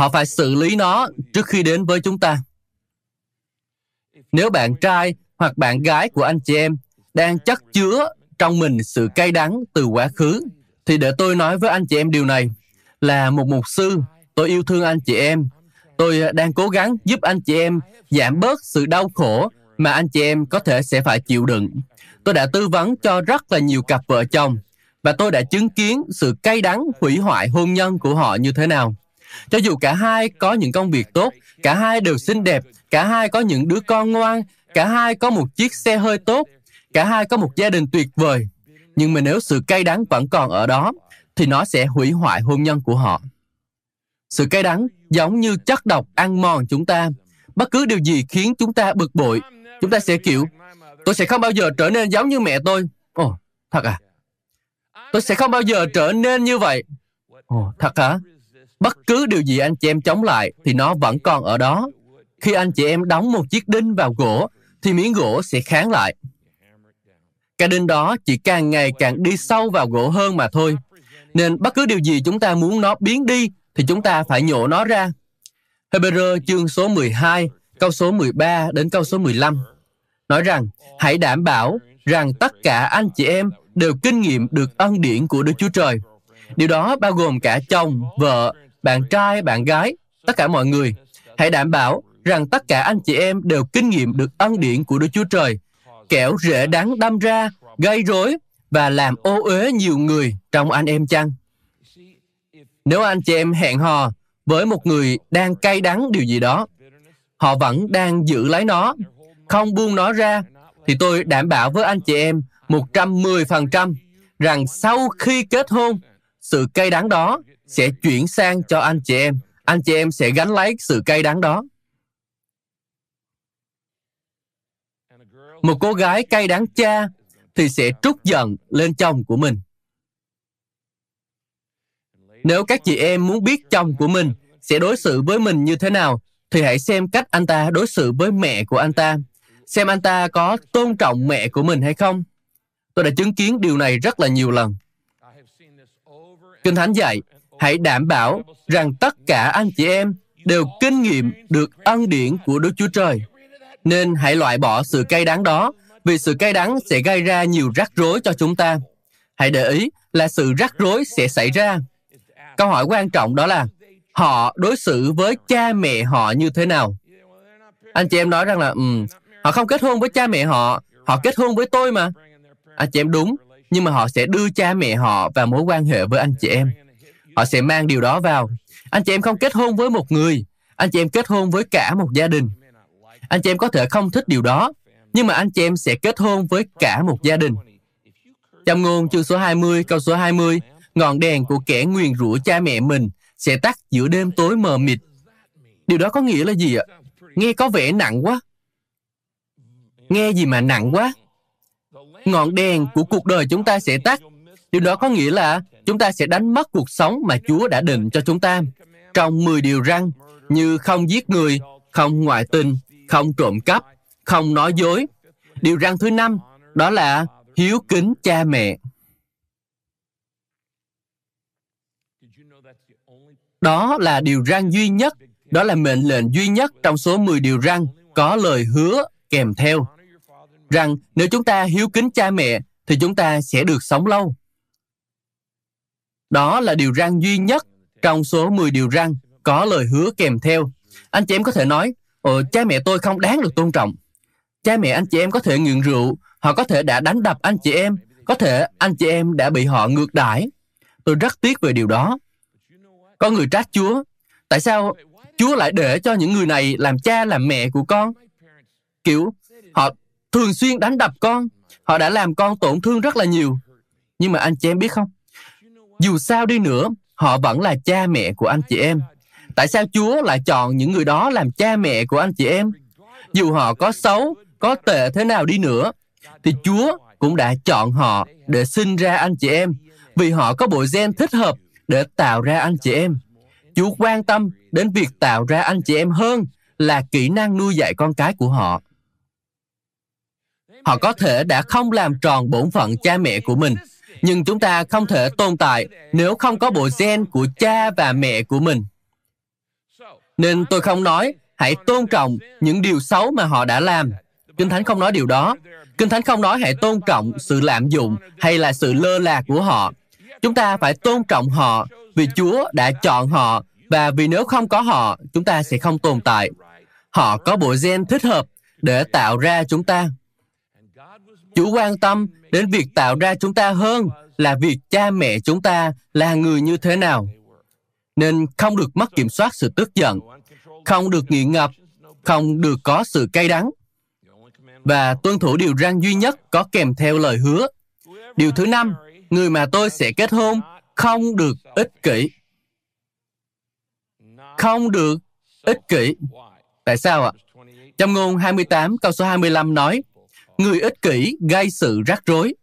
Họ phải xử lý nó trước khi đến với chúng ta. Nếu bạn trai hoặc bạn gái của anh chị em đang chất chứa trong mình sự cay đắng từ quá khứ, thì để tôi nói với anh chị em điều này là một mục sư, tôi yêu thương anh chị em. Tôi đang cố gắng giúp anh chị em giảm bớt sự đau khổ mà anh chị em có thể sẽ phải chịu đựng. Tôi đã tư vấn cho rất là nhiều cặp vợ chồng và tôi đã chứng kiến sự cay đắng hủy hoại hôn nhân của họ như thế nào. Cho dù cả hai có những công việc tốt, cả hai đều xinh đẹp, cả hai có những đứa con ngoan, cả hai có một chiếc xe hơi tốt, cả hai có một gia đình tuyệt vời. Nhưng mà nếu sự cay đắng vẫn còn ở đó, thì nó sẽ hủy hoại hôn nhân của họ. Sự cay đắng giống như chất độc ăn mòn chúng ta. Bất cứ điều gì khiến chúng ta bực bội, chúng ta sẽ kiểu, tôi sẽ không bao giờ trở nên giống như mẹ tôi. Ồ, thật à? Tôi sẽ không bao giờ trở nên như vậy. Ồ, thật hả? Bất cứ điều gì anh chị em chống lại thì nó vẫn còn ở đó. Khi anh chị em đóng một chiếc đinh vào gỗ thì miếng gỗ sẽ kháng lại. Cái đinh đó chỉ càng ngày càng đi sâu vào gỗ hơn mà thôi. Nên bất cứ điều gì chúng ta muốn nó biến đi thì chúng ta phải nhổ nó ra. Hebrew chương số 12, câu số 13 đến câu số 15 nói rằng hãy đảm bảo rằng tất cả anh chị em đều kinh nghiệm được ân điển của Đức Chúa Trời. Điều đó bao gồm cả chồng, vợ, bạn trai, bạn gái, tất cả mọi người. Hãy đảm bảo rằng tất cả anh chị em đều kinh nghiệm được ân điển của Đức Chúa Trời, kẻo rễ đắng đâm ra, gây rối và làm ô uế nhiều người trong anh em chăng? Nếu anh chị em hẹn hò với một người đang cay đắng điều gì đó, họ vẫn đang giữ lấy nó, không buông nó ra, thì tôi đảm bảo với anh chị em 110% rằng sau khi kết hôn, sự cay đắng đó sẽ chuyển sang cho anh chị em. Anh chị em sẽ gánh lấy sự cay đắng đó. Một cô gái cay đắng cha thì sẽ trút giận lên chồng của mình. Nếu các chị em muốn biết chồng của mình sẽ đối xử với mình như thế nào, thì hãy xem cách anh ta đối xử với mẹ của anh ta. Xem anh ta có tôn trọng mẹ của mình hay không. Tôi đã chứng kiến điều này rất là nhiều lần. Kinh Thánh dạy, hãy đảm bảo rằng tất cả anh chị em đều kinh nghiệm được ân điển của Đức Chúa Trời. Nên hãy loại bỏ sự cay đắng đó, vì sự cay đắng sẽ gây ra nhiều rắc rối cho chúng ta. Hãy để ý là sự rắc rối sẽ xảy ra. Câu hỏi quan trọng đó là họ đối xử với cha mẹ họ như thế nào? Anh chị em nói rằng là um, họ không kết hôn với cha mẹ họ, họ kết hôn với tôi mà. Anh chị em đúng, nhưng mà họ sẽ đưa cha mẹ họ vào mối quan hệ với anh chị em. Họ sẽ mang điều đó vào. Anh chị em không kết hôn với một người, anh chị em kết hôn với cả một gia đình. Anh chị em có thể không thích điều đó, nhưng mà anh chị em sẽ kết hôn với cả một gia đình. Trong ngôn chương số 20, câu số 20, ngọn đèn của kẻ nguyền rủa cha mẹ mình sẽ tắt giữa đêm tối mờ mịt. Điều đó có nghĩa là gì ạ? Nghe có vẻ nặng quá. Nghe gì mà nặng quá? Ngọn đèn của cuộc đời chúng ta sẽ tắt. Điều đó có nghĩa là chúng ta sẽ đánh mất cuộc sống mà Chúa đã định cho chúng ta. Trong 10 điều răn như không giết người, không ngoại tình, không trộm cắp, không nói dối. Điều răn thứ năm đó là hiếu kính cha mẹ. Đó là điều răn duy nhất, đó là mệnh lệnh duy nhất trong số 10 điều răn có lời hứa kèm theo. Rằng nếu chúng ta hiếu kính cha mẹ thì chúng ta sẽ được sống lâu. Đó là điều răn duy nhất trong số 10 điều răn có lời hứa kèm theo. Anh chị em có thể nói, Ồ, cha mẹ tôi không đáng được tôn trọng. Cha mẹ anh chị em có thể nghiện rượu, họ có thể đã đánh đập anh chị em, có thể anh chị em đã bị họ ngược đãi. Tôi rất tiếc về điều đó. Có người trách Chúa. Tại sao Chúa lại để cho những người này làm cha làm mẹ của con? Kiểu, họ thường xuyên đánh đập con. Họ đã làm con tổn thương rất là nhiều. Nhưng mà anh chị em biết không? Dù sao đi nữa, họ vẫn là cha mẹ của anh chị em. Tại sao Chúa lại chọn những người đó làm cha mẹ của anh chị em? Dù họ có xấu, có tệ thế nào đi nữa, thì Chúa cũng đã chọn họ để sinh ra anh chị em vì họ có bộ gen thích hợp để tạo ra anh chị em. Chúa quan tâm đến việc tạo ra anh chị em hơn là kỹ năng nuôi dạy con cái của họ. Họ có thể đã không làm tròn bổn phận cha mẹ của mình, nhưng chúng ta không thể tồn tại nếu không có bộ gen của cha và mẹ của mình. Nên tôi không nói hãy tôn trọng những điều xấu mà họ đã làm. Kinh Thánh không nói điều đó. Kinh Thánh không nói hãy tôn trọng sự lạm dụng hay là sự lơ là của họ. Chúng ta phải tôn trọng họ vì Chúa đã chọn họ và vì nếu không có họ, chúng ta sẽ không tồn tại. Họ có bộ gen thích hợp để tạo ra chúng ta. Chúa quan tâm đến việc tạo ra chúng ta hơn là việc cha mẹ chúng ta là người như thế nào. Nên không được mất kiểm soát sự tức giận, không được nghiện ngập, không được có sự cay đắng. Và tuân thủ điều răn duy nhất có kèm theo lời hứa. Điều thứ năm, người mà tôi sẽ kết hôn không được ích kỷ. Không được ích kỷ. Tại sao ạ? Trong ngôn 28 câu số 25 nói, Người ích kỷ gây sự rắc rối.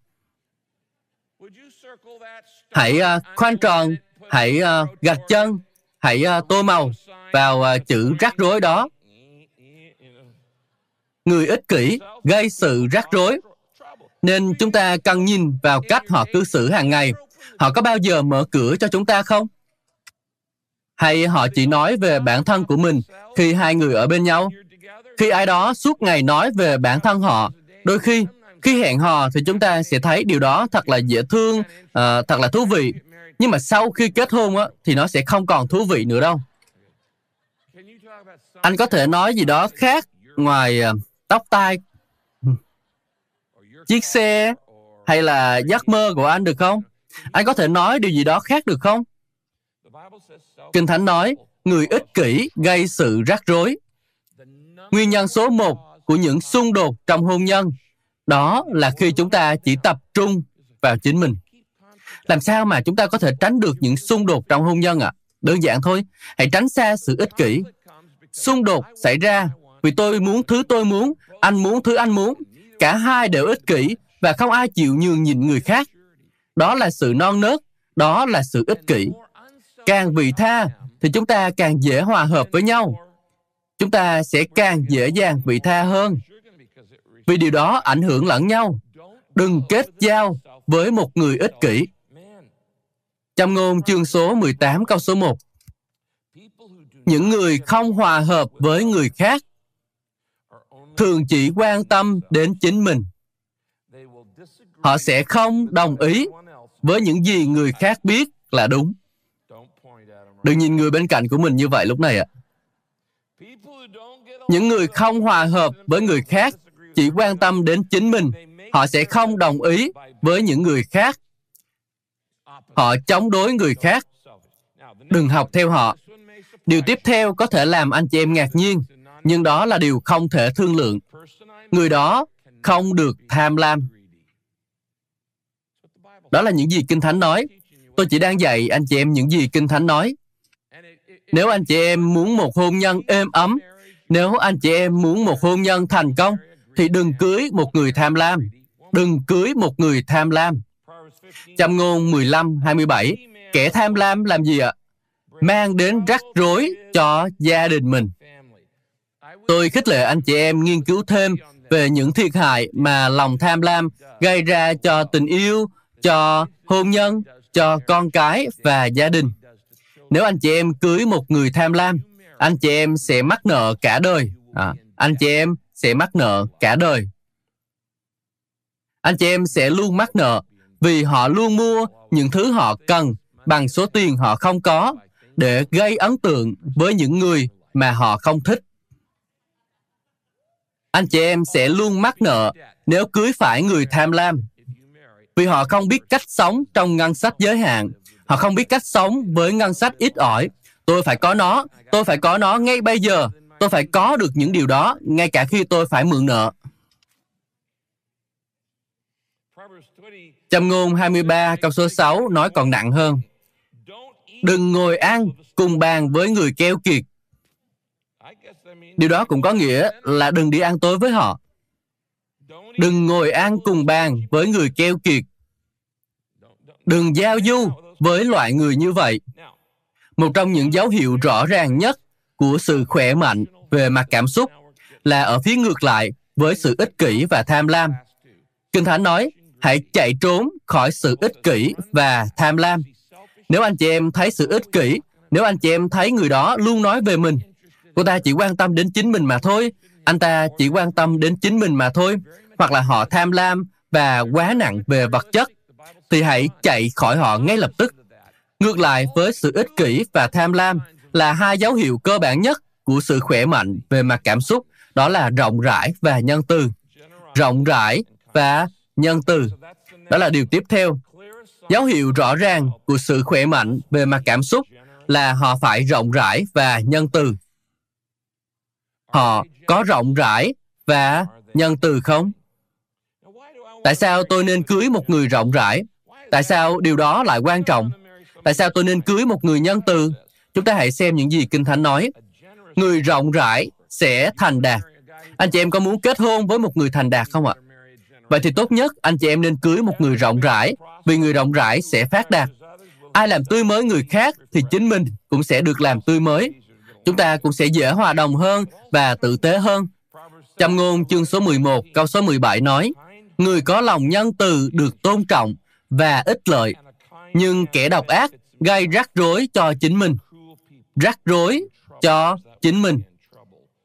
Hãy à, uh, khoanh tròn, hãy uh, gạch chân, hãy uh, tô màu vào uh, chữ rắc rối đó. Người ích kỷ gây sự rắc rối. Nên chúng ta cần nhìn vào cách họ cư xử hàng ngày. Họ có bao giờ mở cửa cho chúng ta không? Hay họ chỉ nói về bản thân của mình khi hai người ở bên nhau? Khi ai đó suốt ngày nói về bản thân họ, đôi khi khi hẹn hò thì chúng ta sẽ thấy điều đó thật là dễ thương, uh, thật là thú vị. Nhưng mà sau khi kết hôn á, thì nó sẽ không còn thú vị nữa đâu. Anh có thể nói gì đó khác ngoài uh, tóc tai, ừ, chiếc xe hay là giấc mơ của anh được không? Anh có thể nói điều gì đó khác được không? Kinh Thánh nói, người ích kỷ gây sự rắc rối. Nguyên nhân số một của những xung đột trong hôn nhân đó là khi chúng ta chỉ tập trung vào chính mình. Làm sao mà chúng ta có thể tránh được những xung đột trong hôn nhân ạ? À? Đơn giản thôi, hãy tránh xa sự ích kỷ. Xung đột xảy ra vì tôi muốn thứ tôi muốn, anh muốn thứ anh muốn. Cả hai đều ích kỷ và không ai chịu nhường nhịn người khác. Đó là sự non nớt, đó là sự ích kỷ. Càng vị tha thì chúng ta càng dễ hòa hợp với nhau chúng ta sẽ càng dễ dàng bị tha hơn. Vì điều đó ảnh hưởng lẫn nhau. Đừng kết giao với một người ích kỷ. Châm ngôn chương số 18 câu số 1 Những người không hòa hợp với người khác thường chỉ quan tâm đến chính mình. Họ sẽ không đồng ý với những gì người khác biết là đúng. Đừng nhìn người bên cạnh của mình như vậy lúc này ạ. À những người không hòa hợp với người khác chỉ quan tâm đến chính mình. Họ sẽ không đồng ý với những người khác. Họ chống đối người khác. Đừng học theo họ. Điều tiếp theo có thể làm anh chị em ngạc nhiên, nhưng đó là điều không thể thương lượng. Người đó không được tham lam. Đó là những gì kinh thánh nói. Tôi chỉ đang dạy anh chị em những gì kinh thánh nói. Nếu anh chị em muốn một hôn nhân êm ấm nếu anh chị em muốn một hôn nhân thành công, thì đừng cưới một người tham lam. Đừng cưới một người tham lam. Châm ngôn 15, 27, kẻ tham lam làm gì ạ? Mang đến rắc rối cho gia đình mình. Tôi khích lệ anh chị em nghiên cứu thêm về những thiệt hại mà lòng tham lam gây ra cho tình yêu, cho hôn nhân, cho con cái và gia đình. Nếu anh chị em cưới một người tham lam, anh chị em sẽ mắc nợ cả đời. À, anh chị em sẽ mắc nợ cả đời. Anh chị em sẽ luôn mắc nợ vì họ luôn mua những thứ họ cần bằng số tiền họ không có để gây ấn tượng với những người mà họ không thích. Anh chị em sẽ luôn mắc nợ nếu cưới phải người tham lam vì họ không biết cách sống trong ngân sách giới hạn họ không biết cách sống với ngân sách ít ỏi Tôi phải có nó, tôi phải có nó ngay bây giờ. Tôi phải có được những điều đó, ngay cả khi tôi phải mượn nợ. Châm ngôn 23 câu số 6 nói còn nặng hơn. Đừng ngồi ăn cùng bàn với người keo kiệt. Điều đó cũng có nghĩa là đừng đi ăn tối với họ. Đừng ngồi ăn cùng bàn với người keo kiệt. Đừng giao du với loại người như vậy một trong những dấu hiệu rõ ràng nhất của sự khỏe mạnh về mặt cảm xúc là ở phía ngược lại với sự ích kỷ và tham lam. Kinh Thánh nói, hãy chạy trốn khỏi sự ích kỷ và tham lam. Nếu anh chị em thấy sự ích kỷ, nếu anh chị em thấy người đó luôn nói về mình, cô ta chỉ quan tâm đến chính mình mà thôi, anh ta chỉ quan tâm đến chính mình mà thôi, hoặc là họ tham lam và quá nặng về vật chất, thì hãy chạy khỏi họ ngay lập tức Ngược lại với sự ích kỷ và tham lam là hai dấu hiệu cơ bản nhất của sự khỏe mạnh về mặt cảm xúc, đó là rộng rãi và nhân từ. Rộng rãi và nhân từ. Đó là điều tiếp theo. Dấu hiệu rõ ràng của sự khỏe mạnh về mặt cảm xúc là họ phải rộng rãi và nhân từ. Họ có rộng rãi và nhân từ không? Tại sao tôi nên cưới một người rộng rãi? Tại sao điều đó lại quan trọng? Tại sao tôi nên cưới một người nhân từ? Chúng ta hãy xem những gì Kinh Thánh nói. Người rộng rãi sẽ thành đạt. Anh chị em có muốn kết hôn với một người thành đạt không ạ? Vậy thì tốt nhất anh chị em nên cưới một người rộng rãi, vì người rộng rãi sẽ phát đạt. Ai làm tươi mới người khác thì chính mình cũng sẽ được làm tươi mới. Chúng ta cũng sẽ dễ hòa đồng hơn và tử tế hơn. Châm ngôn chương số 11, câu số 17 nói, Người có lòng nhân từ được tôn trọng và ích lợi, nhưng kẻ độc ác gây rắc rối cho chính mình. Rắc rối cho chính mình.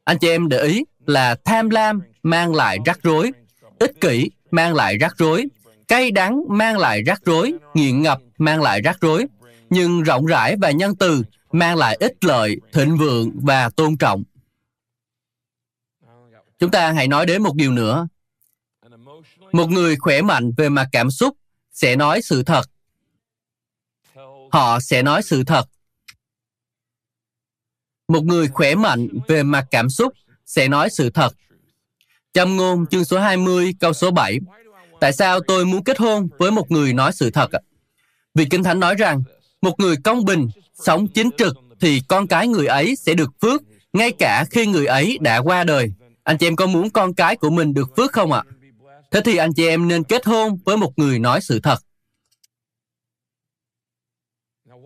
Anh chị em để ý là tham lam mang lại rắc rối, ích kỷ mang lại rắc rối, cay đắng mang lại rắc rối, nghiện ngập mang lại rắc rối, nhưng rộng rãi và nhân từ mang lại ích lợi, thịnh vượng và tôn trọng. Chúng ta hãy nói đến một điều nữa. Một người khỏe mạnh về mặt cảm xúc sẽ nói sự thật. Họ sẽ nói sự thật. Một người khỏe mạnh về mặt cảm xúc sẽ nói sự thật. Châm ngôn chương số 20 câu số 7 Tại sao tôi muốn kết hôn với một người nói sự thật ạ? Vì Kinh Thánh nói rằng, một người công bình, sống chính trực, thì con cái người ấy sẽ được phước, ngay cả khi người ấy đã qua đời. Anh chị em có muốn con cái của mình được phước không ạ? Thế thì anh chị em nên kết hôn với một người nói sự thật.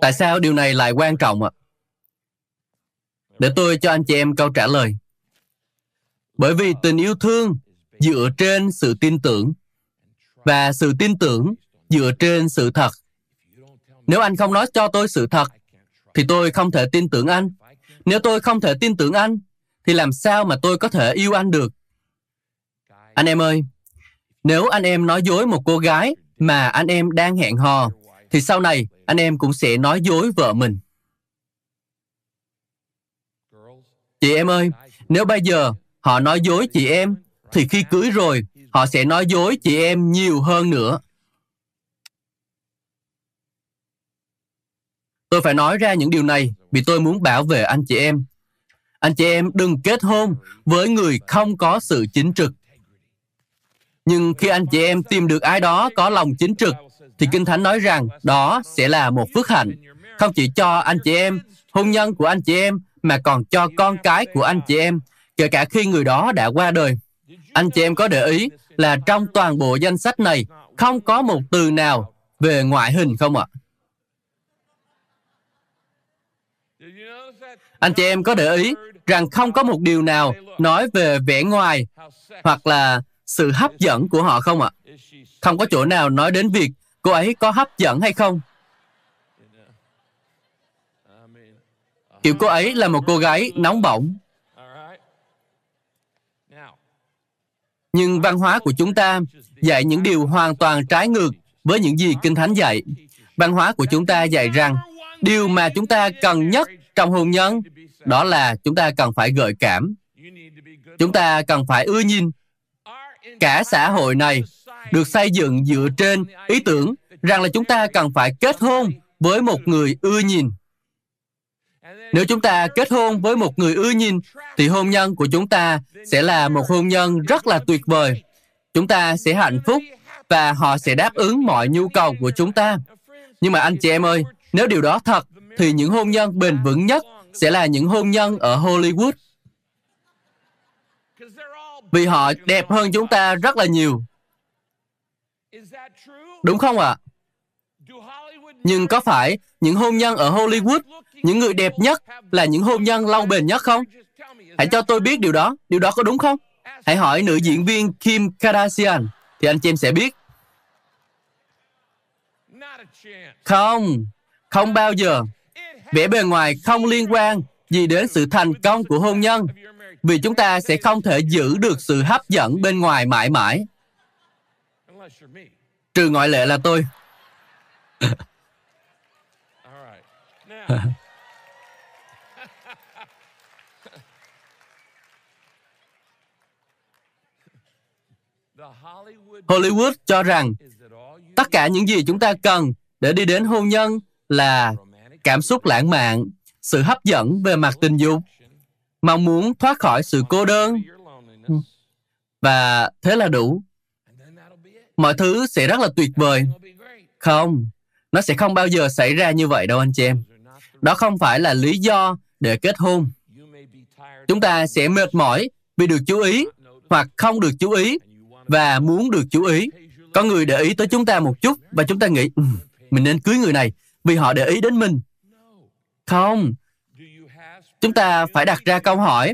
Tại sao điều này lại quan trọng ạ? Để tôi cho anh chị em câu trả lời. Bởi vì tình yêu thương dựa trên sự tin tưởng và sự tin tưởng dựa trên sự thật. Nếu anh không nói cho tôi sự thật, thì tôi không thể tin tưởng anh. Nếu tôi không thể tin tưởng anh, thì làm sao mà tôi có thể yêu anh được? Anh em ơi, nếu anh em nói dối một cô gái mà anh em đang hẹn hò, thì sau này anh em cũng sẽ nói dối vợ mình. Chị em ơi, nếu bây giờ họ nói dối chị em, thì khi cưới rồi, họ sẽ nói dối chị em nhiều hơn nữa. Tôi phải nói ra những điều này vì tôi muốn bảo vệ anh chị em. Anh chị em đừng kết hôn với người không có sự chính trực. Nhưng khi anh chị em tìm được ai đó có lòng chính trực, thì Kinh Thánh nói rằng đó sẽ là một phước hạnh. Không chỉ cho anh chị em, hôn nhân của anh chị em, mà còn cho con cái của anh chị em, kể cả khi người đó đã qua đời. Anh chị em có để ý là trong toàn bộ danh sách này không có một từ nào về ngoại hình không ạ? Anh chị em có để ý rằng không có một điều nào nói về vẻ ngoài hoặc là sự hấp dẫn của họ không ạ? Không có chỗ nào nói đến việc cô ấy có hấp dẫn hay không. Kiểu cô ấy là một cô gái nóng bỏng. Nhưng văn hóa của chúng ta dạy những điều hoàn toàn trái ngược với những gì Kinh Thánh dạy. Văn hóa của chúng ta dạy rằng, điều mà chúng ta cần nhất trong hôn nhân, đó là chúng ta cần phải gợi cảm. Chúng ta cần phải ưa nhìn. Cả xã hội này được xây dựng dựa trên ý tưởng rằng là chúng ta cần phải kết hôn với một người ưa nhìn. Nếu chúng ta kết hôn với một người ưa nhìn, thì hôn nhân của chúng ta sẽ là một hôn nhân rất là tuyệt vời. Chúng ta sẽ hạnh phúc và họ sẽ đáp ứng mọi nhu cầu của chúng ta. Nhưng mà anh chị em ơi, nếu điều đó thật, thì những hôn nhân bền vững nhất sẽ là những hôn nhân ở Hollywood. Vì họ đẹp hơn chúng ta rất là nhiều. Đúng không ạ? À? Nhưng có phải những hôn nhân ở Hollywood, những người đẹp nhất là những hôn nhân lâu bền nhất không? Hãy cho tôi biết điều đó. Điều đó có đúng không? Hãy hỏi nữ diễn viên Kim Kardashian thì anh chị em sẽ biết. Không, không bao giờ. Vẻ bề ngoài không liên quan gì đến sự thành công của hôn nhân vì chúng ta sẽ không thể giữ được sự hấp dẫn bên ngoài mãi mãi. Trừ ngoại lệ là tôi. Hollywood cho rằng tất cả những gì chúng ta cần để đi đến hôn nhân là cảm xúc lãng mạn, sự hấp dẫn về mặt tình dục, mong muốn thoát khỏi sự cô đơn. Và thế là đủ. Mọi thứ sẽ rất là tuyệt vời. Không, nó sẽ không bao giờ xảy ra như vậy đâu anh chị em. Đó không phải là lý do để kết hôn. Chúng ta sẽ mệt mỏi vì được chú ý hoặc không được chú ý và muốn được chú ý. Có người để ý tới chúng ta một chút và chúng ta nghĩ um, mình nên cưới người này vì họ để ý đến mình. Không. Chúng ta phải đặt ra câu hỏi,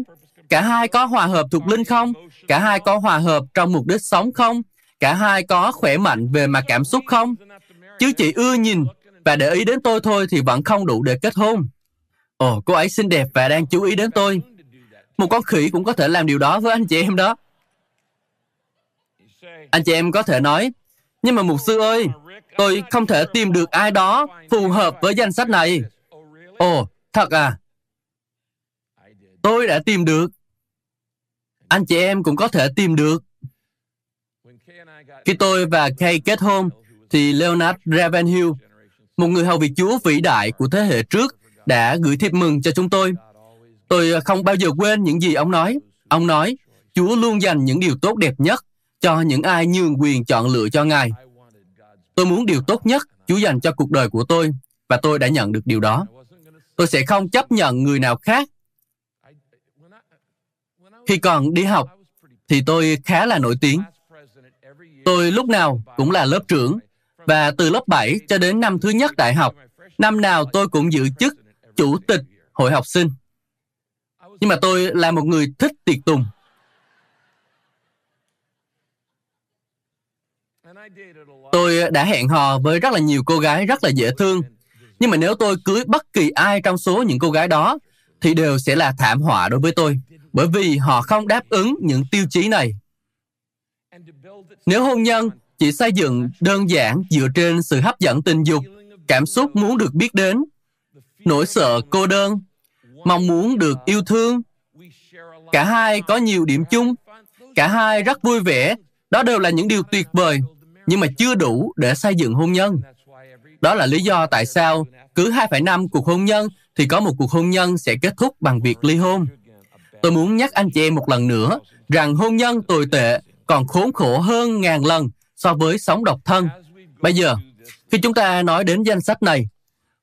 cả hai có hòa hợp thuộc linh không? Cả hai có hòa hợp trong mục đích sống không? Cả hai có khỏe mạnh về mặt cảm xúc không? Chứ chỉ ưa nhìn và để ý đến tôi thôi thì vẫn không đủ để kết hôn. Ồ, cô ấy xinh đẹp và đang chú ý đến tôi. Một con khỉ cũng có thể làm điều đó với anh chị em đó. Anh chị em có thể nói, nhưng mà mục sư ơi, tôi không thể tìm được ai đó phù hợp với danh sách này. Ồ, thật à? Tôi đã tìm được. Anh chị em cũng có thể tìm được. Khi tôi và Kay kết hôn, thì Leonard Ravenhill, một người hầu việc Chúa vĩ đại của thế hệ trước, đã gửi thiệp mừng cho chúng tôi. Tôi không bao giờ quên những gì ông nói. Ông nói, Chúa luôn dành những điều tốt đẹp nhất cho những ai nhường quyền chọn lựa cho Ngài. Tôi muốn điều tốt nhất Chúa dành cho cuộc đời của tôi và tôi đã nhận được điều đó. Tôi sẽ không chấp nhận người nào khác. Khi còn đi học thì tôi khá là nổi tiếng. Tôi lúc nào cũng là lớp trưởng và từ lớp 7 cho đến năm thứ nhất đại học, năm nào tôi cũng giữ chức chủ tịch hội học sinh. Nhưng mà tôi là một người thích tiệc tùng. Tôi đã hẹn hò với rất là nhiều cô gái rất là dễ thương. Nhưng mà nếu tôi cưới bất kỳ ai trong số những cô gái đó, thì đều sẽ là thảm họa đối với tôi, bởi vì họ không đáp ứng những tiêu chí này. Nếu hôn nhân chỉ xây dựng đơn giản dựa trên sự hấp dẫn tình dục, cảm xúc muốn được biết đến, nỗi sợ cô đơn, mong muốn được yêu thương, cả hai có nhiều điểm chung, cả hai rất vui vẻ, đó đều là những điều tuyệt vời nhưng mà chưa đủ để xây dựng hôn nhân. Đó là lý do tại sao cứ 2,5 cuộc hôn nhân thì có một cuộc hôn nhân sẽ kết thúc bằng việc ly hôn. Tôi muốn nhắc anh chị em một lần nữa rằng hôn nhân tồi tệ còn khốn khổ hơn ngàn lần so với sống độc thân. Bây giờ, khi chúng ta nói đến danh sách này,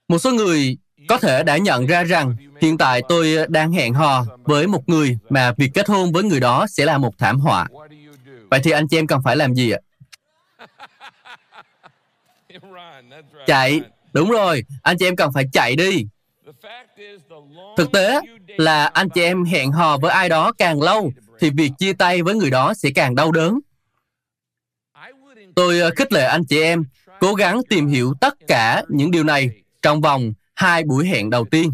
một số người có thể đã nhận ra rằng hiện tại tôi đang hẹn hò với một người mà việc kết hôn với người đó sẽ là một thảm họa. Vậy thì anh chị em cần phải làm gì ạ? Chạy, đúng rồi, anh chị em cần phải chạy đi. Thực tế là anh chị em hẹn hò với ai đó càng lâu thì việc chia tay với người đó sẽ càng đau đớn. Tôi ờ, khích lệ anh chị em cố gắng tìm hiểu tất cả những điều này trong vòng hai buổi hẹn đầu tiên.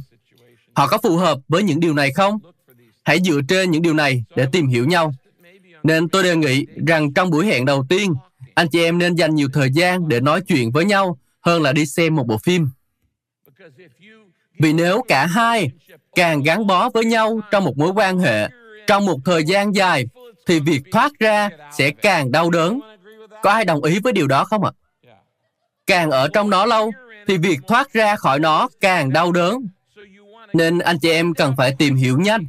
Họ có phù hợp với những điều này không? Hãy dựa trên những điều này để tìm hiểu nhau. Nên tôi đề nghị rằng trong buổi hẹn đầu tiên, anh chị em nên dành nhiều thời gian để nói chuyện với nhau hơn là đi xem một bộ phim. Vì nếu cả hai càng gắn bó với nhau trong một mối quan hệ trong một thời gian dài, thì việc thoát ra sẽ càng đau đớn. Có ai đồng ý với điều đó không ạ? Càng ở trong nó lâu, thì việc thoát ra khỏi nó càng đau đớn. Nên anh chị em cần phải tìm hiểu nhanh,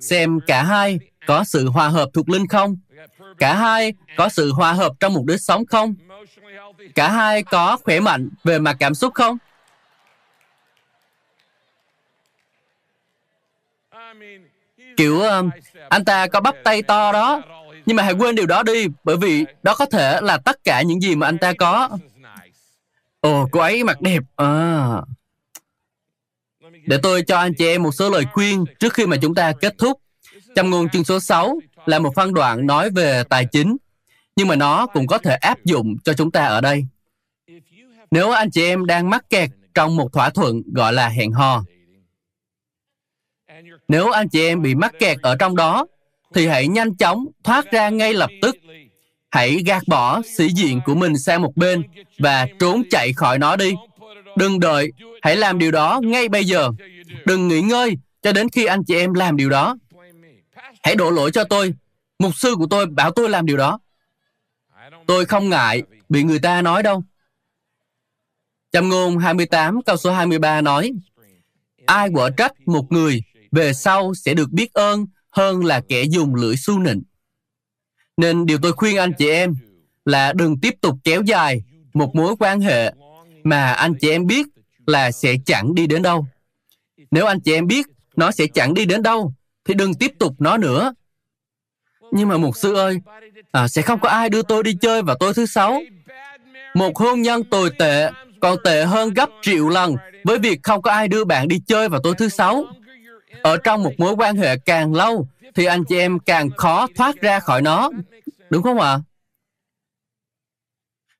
xem cả hai có sự hòa hợp thuộc linh không? Cả hai có sự hòa hợp trong mục đích sống không? Cả hai có khỏe mạnh về mặt cảm xúc không? Kiểu um, anh ta có bắp tay to đó, nhưng mà hãy quên điều đó đi, bởi vì đó có thể là tất cả những gì mà anh ta có. Ồ, cô ấy mặt đẹp. À. Để tôi cho anh chị em một số lời khuyên trước khi mà chúng ta kết thúc. Trong ngôn chương số 6 là một phân đoạn nói về tài chính, nhưng mà nó cũng có thể áp dụng cho chúng ta ở đây. Nếu anh chị em đang mắc kẹt trong một thỏa thuận gọi là hẹn hò, nếu anh chị em bị mắc kẹt ở trong đó, thì hãy nhanh chóng thoát ra ngay lập tức. Hãy gạt bỏ sĩ diện của mình sang một bên và trốn chạy khỏi nó đi. Đừng đợi, hãy làm điều đó ngay bây giờ. Đừng nghỉ ngơi cho đến khi anh chị em làm điều đó. Hãy đổ lỗi cho tôi. Mục sư của tôi bảo tôi làm điều đó. Tôi không ngại bị người ta nói đâu. Châm ngôn 28 câu số 23 nói Ai quở trách một người về sau sẽ được biết ơn hơn là kẻ dùng lưỡi su nịnh. Nên điều tôi khuyên anh chị em là đừng tiếp tục kéo dài một mối quan hệ mà anh chị em biết là sẽ chẳng đi đến đâu. Nếu anh chị em biết nó sẽ chẳng đi đến đâu, thì đừng tiếp tục nó nữa. Nhưng mà mục sư ơi, à, sẽ không có ai đưa tôi đi chơi vào tối thứ sáu. Một hôn nhân tồi tệ còn tệ hơn gấp triệu lần với việc không có ai đưa bạn đi chơi vào tối thứ sáu. Ở trong một mối quan hệ càng lâu, thì anh chị em càng khó thoát ra khỏi nó. Đúng không ạ?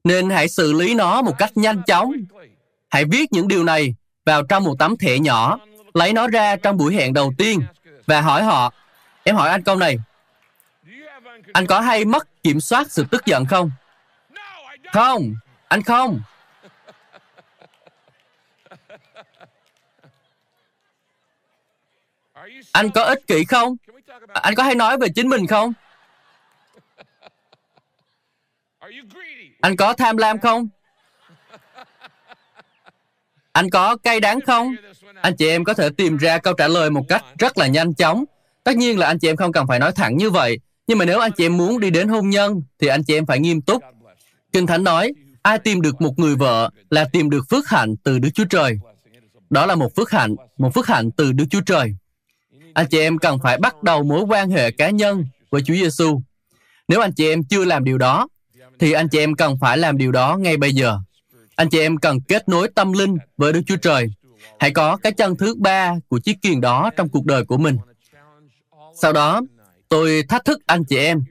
Nên hãy xử lý nó một cách nhanh chóng. Hãy viết những điều này vào trong một tấm thẻ nhỏ, lấy nó ra trong buổi hẹn đầu tiên và hỏi họ, em hỏi anh câu này, anh có hay mất kiểm soát sự tức giận không? Không, anh không. Anh có ích kỷ không? Anh có hay nói về chính mình không? Anh có tham lam không? Anh có cay đắng không? Anh chị em có thể tìm ra câu trả lời một cách rất là nhanh chóng. Tất nhiên là anh chị em không cần phải nói thẳng như vậy. Nhưng mà nếu anh chị em muốn đi đến hôn nhân, thì anh chị em phải nghiêm túc. Kinh Thánh nói, ai tìm được một người vợ là tìm được phước hạnh từ Đức Chúa Trời. Đó là một phước hạnh, một phước hạnh từ Đức Chúa Trời. Anh chị em cần phải bắt đầu mối quan hệ cá nhân với Chúa Giêsu. Nếu anh chị em chưa làm điều đó, thì anh chị em cần phải làm điều đó ngay bây giờ. Anh chị em cần kết nối tâm linh với Đức Chúa Trời. Hãy có cái chân thứ ba của chiếc kiền đó trong cuộc đời của mình. Sau đó, tôi thách thức anh chị em,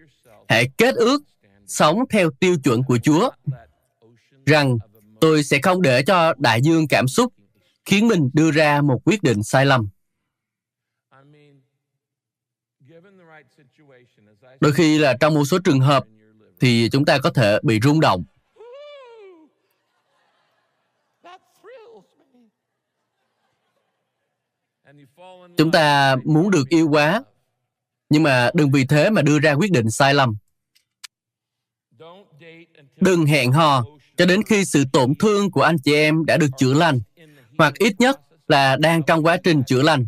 hãy kết ước, sống theo tiêu chuẩn của Chúa, rằng tôi sẽ không để cho đại dương cảm xúc khiến mình đưa ra một quyết định sai lầm. Đôi khi là trong một số trường hợp thì chúng ta có thể bị rung động. Chúng ta muốn được yêu quá, nhưng mà đừng vì thế mà đưa ra quyết định sai lầm. Đừng hẹn hò cho đến khi sự tổn thương của anh chị em đã được chữa lành, hoặc ít nhất là đang trong quá trình chữa lành.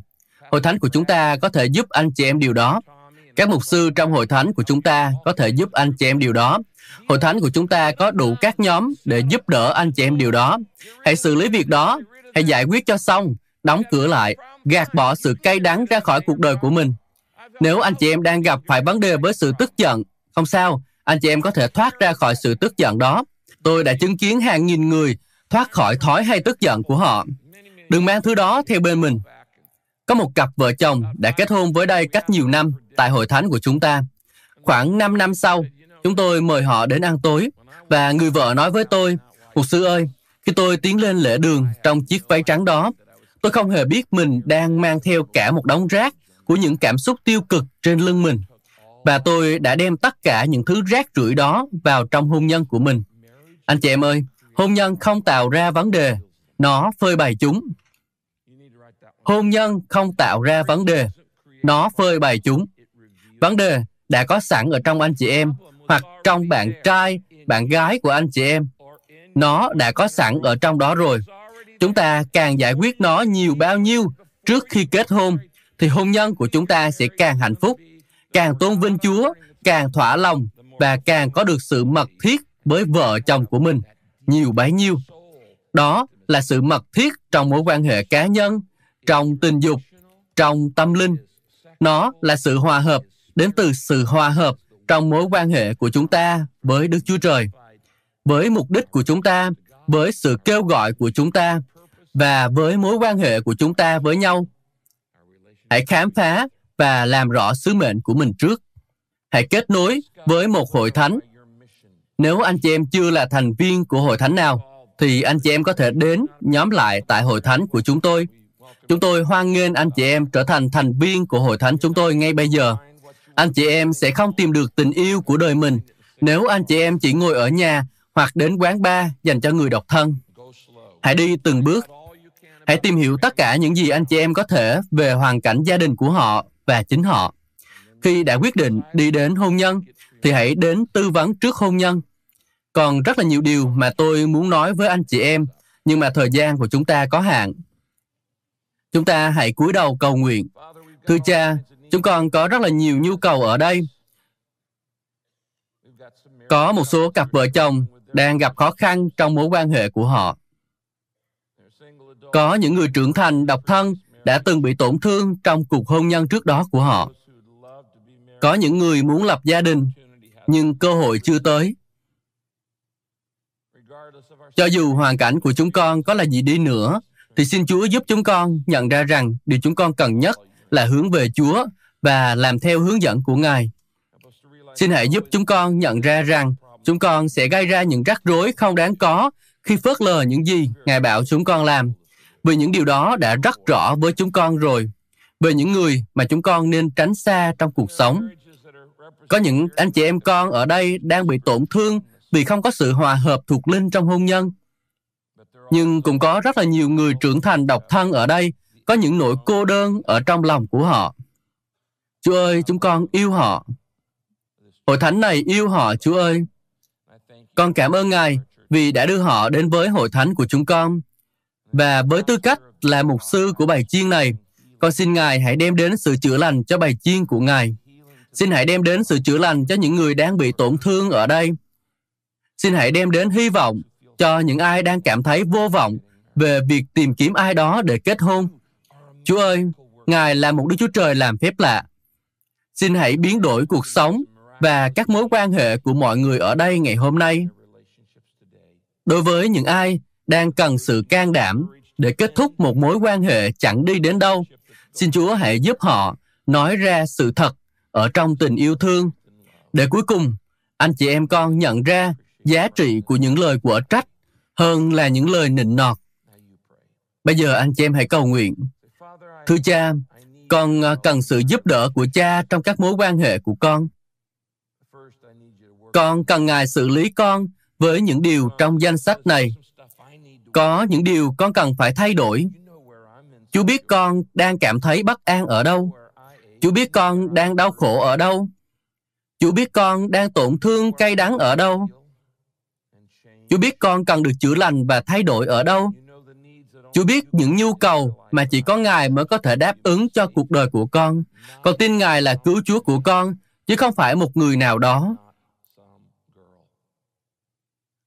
Hội thánh của chúng ta có thể giúp anh chị em điều đó. Các mục sư trong hội thánh của chúng ta có thể giúp anh chị em điều đó. Hội thánh của chúng ta có đủ các nhóm để giúp đỡ anh chị em điều đó. Hãy xử lý việc đó, hãy giải quyết cho xong, đóng cửa lại, gạt bỏ sự cay đắng ra khỏi cuộc đời của mình. Nếu anh chị em đang gặp phải vấn đề với sự tức giận, không sao, anh chị em có thể thoát ra khỏi sự tức giận đó. Tôi đã chứng kiến hàng nghìn người thoát khỏi thói hay tức giận của họ. Đừng mang thứ đó theo bên mình. Có một cặp vợ chồng đã kết hôn với đây cách nhiều năm tại hội thánh của chúng ta. Khoảng 5 năm sau, chúng tôi mời họ đến ăn tối và người vợ nói với tôi, Mục sư ơi, khi tôi tiến lên lễ đường trong chiếc váy trắng đó, tôi không hề biết mình đang mang theo cả một đống rác của những cảm xúc tiêu cực trên lưng mình. Và tôi đã đem tất cả những thứ rác rưởi đó vào trong hôn nhân của mình. Anh chị em ơi, hôn nhân không tạo ra vấn đề, nó phơi bày chúng. Hôn nhân không tạo ra vấn đề, nó phơi bày chúng. Vấn đề đã có sẵn ở trong anh chị em, hoặc trong bạn trai, bạn gái của anh chị em. Nó đã có sẵn ở trong đó rồi. Chúng ta càng giải quyết nó nhiều bao nhiêu trước khi kết hôn, thì hôn nhân của chúng ta sẽ càng hạnh phúc, càng tôn vinh Chúa, càng thỏa lòng và càng có được sự mật thiết với vợ chồng của mình nhiều bấy nhiêu. Đó là sự mật thiết trong mối quan hệ cá nhân, trong tình dục, trong tâm linh. Nó là sự hòa hợp đến từ sự hòa hợp trong mối quan hệ của chúng ta với Đức Chúa Trời, với mục đích của chúng ta, với sự kêu gọi của chúng ta và với mối quan hệ của chúng ta với nhau. Hãy khám phá và làm rõ sứ mệnh của mình trước. Hãy kết nối với một hội thánh. Nếu anh chị em chưa là thành viên của hội thánh nào, thì anh chị em có thể đến nhóm lại tại hội thánh của chúng tôi. Chúng tôi hoan nghênh anh chị em trở thành thành viên của hội thánh chúng tôi ngay bây giờ. Anh chị em sẽ không tìm được tình yêu của đời mình nếu anh chị em chỉ ngồi ở nhà hoặc đến quán bar dành cho người độc thân. Hãy đi từng bước. Hãy tìm hiểu tất cả những gì anh chị em có thể về hoàn cảnh gia đình của họ và chính họ. Khi đã quyết định đi đến hôn nhân, thì hãy đến tư vấn trước hôn nhân. Còn rất là nhiều điều mà tôi muốn nói với anh chị em, nhưng mà thời gian của chúng ta có hạn. Chúng ta hãy cúi đầu cầu nguyện. Thưa cha, chúng con có rất là nhiều nhu cầu ở đây. Có một số cặp vợ chồng đang gặp khó khăn trong mối quan hệ của họ. Có những người trưởng thành độc thân đã từng bị tổn thương trong cuộc hôn nhân trước đó của họ. Có những người muốn lập gia đình, nhưng cơ hội chưa tới. Cho dù hoàn cảnh của chúng con có là gì đi nữa, thì xin Chúa giúp chúng con nhận ra rằng điều chúng con cần nhất là hướng về Chúa và làm theo hướng dẫn của Ngài. Xin hãy giúp chúng con nhận ra rằng chúng con sẽ gây ra những rắc rối không đáng có khi phớt lờ những gì Ngài bảo chúng con làm. Vì những điều đó đã rất rõ với chúng con rồi. Về những người mà chúng con nên tránh xa trong cuộc sống. Có những anh chị em con ở đây đang bị tổn thương vì không có sự hòa hợp thuộc linh trong hôn nhân. Nhưng cũng có rất là nhiều người trưởng thành độc thân ở đây có những nỗi cô đơn ở trong lòng của họ. Chúa ơi, chúng con yêu họ. Hội thánh này yêu họ, Chúa ơi. Con cảm ơn Ngài vì đã đưa họ đến với hội thánh của chúng con. Và với tư cách là mục sư của bài chiên này, con xin Ngài hãy đem đến sự chữa lành cho bài chiên của Ngài. Xin hãy đem đến sự chữa lành cho những người đang bị tổn thương ở đây. Xin hãy đem đến hy vọng cho những ai đang cảm thấy vô vọng về việc tìm kiếm ai đó để kết hôn. Chúa ơi, Ngài là một Đức Chúa Trời làm phép lạ. Xin hãy biến đổi cuộc sống và các mối quan hệ của mọi người ở đây ngày hôm nay. Đối với những ai đang cần sự can đảm để kết thúc một mối quan hệ chẳng đi đến đâu, xin Chúa hãy giúp họ nói ra sự thật ở trong tình yêu thương. Để cuối cùng, anh chị em con nhận ra giá trị của những lời của trách hơn là những lời nịnh nọt. Bây giờ anh chị em hãy cầu nguyện. Thưa cha, con à, cần sự giúp đỡ của cha trong các mối quan hệ của con. Con cần Ngài xử lý con với những điều trong danh sách này. Có những điều con cần phải thay đổi. Chú biết con đang cảm thấy bất an ở đâu. Chú biết con đang đau khổ ở đâu. Chú biết con đang tổn thương cay đắng ở đâu. Chú biết con cần được chữa lành và thay đổi ở đâu. Chú biết những nhu cầu mà chỉ có Ngài mới có thể đáp ứng cho cuộc đời của con. Con tin Ngài là cứu Chúa của con, chứ không phải một người nào đó.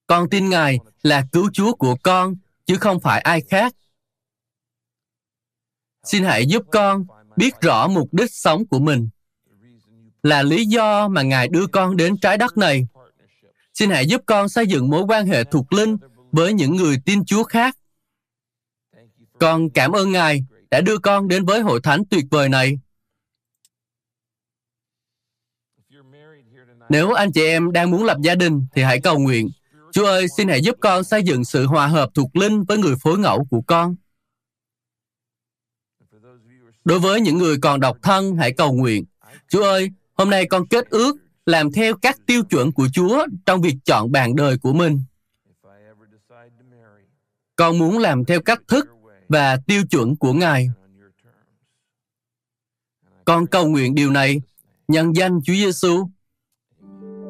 Con tin Ngài là cứu Chúa của con, chứ không phải ai khác. Xin hãy giúp con biết rõ mục đích sống của mình. Là lý do mà Ngài đưa con đến trái đất này. Xin hãy giúp con xây dựng mối quan hệ thuộc linh với những người tin Chúa khác. Con cảm ơn Ngài đã đưa con đến với hội thánh tuyệt vời này. Nếu anh chị em đang muốn lập gia đình thì hãy cầu nguyện. Chúa ơi, xin hãy giúp con xây dựng sự hòa hợp thuộc linh với người phối ngẫu của con. Đối với những người còn độc thân, hãy cầu nguyện. Chúa ơi, hôm nay con kết ước làm theo các tiêu chuẩn của Chúa trong việc chọn bạn đời của mình. Con muốn làm theo cách thức và tiêu chuẩn của Ngài. Con cầu nguyện điều này nhân danh Chúa Giêsu.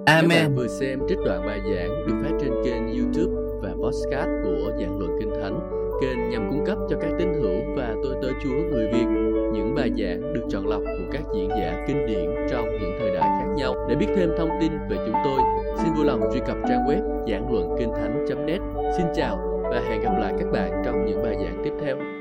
Amen. Các bạn vừa xem trích đoạn bài giảng được phát trên kênh YouTube và podcast của Giảng Luận Kinh Thánh, kênh nhằm cung cấp cho các tín hữu và tôi tớ Chúa người Việt những bài giảng được chọn lọc của các diễn giả kinh điển trong những nhau. Để biết thêm thông tin về chúng tôi, xin vui lòng truy cập trang web giảng luận kinh thánh.net. Xin chào và hẹn gặp lại các bạn trong những bài giảng tiếp theo.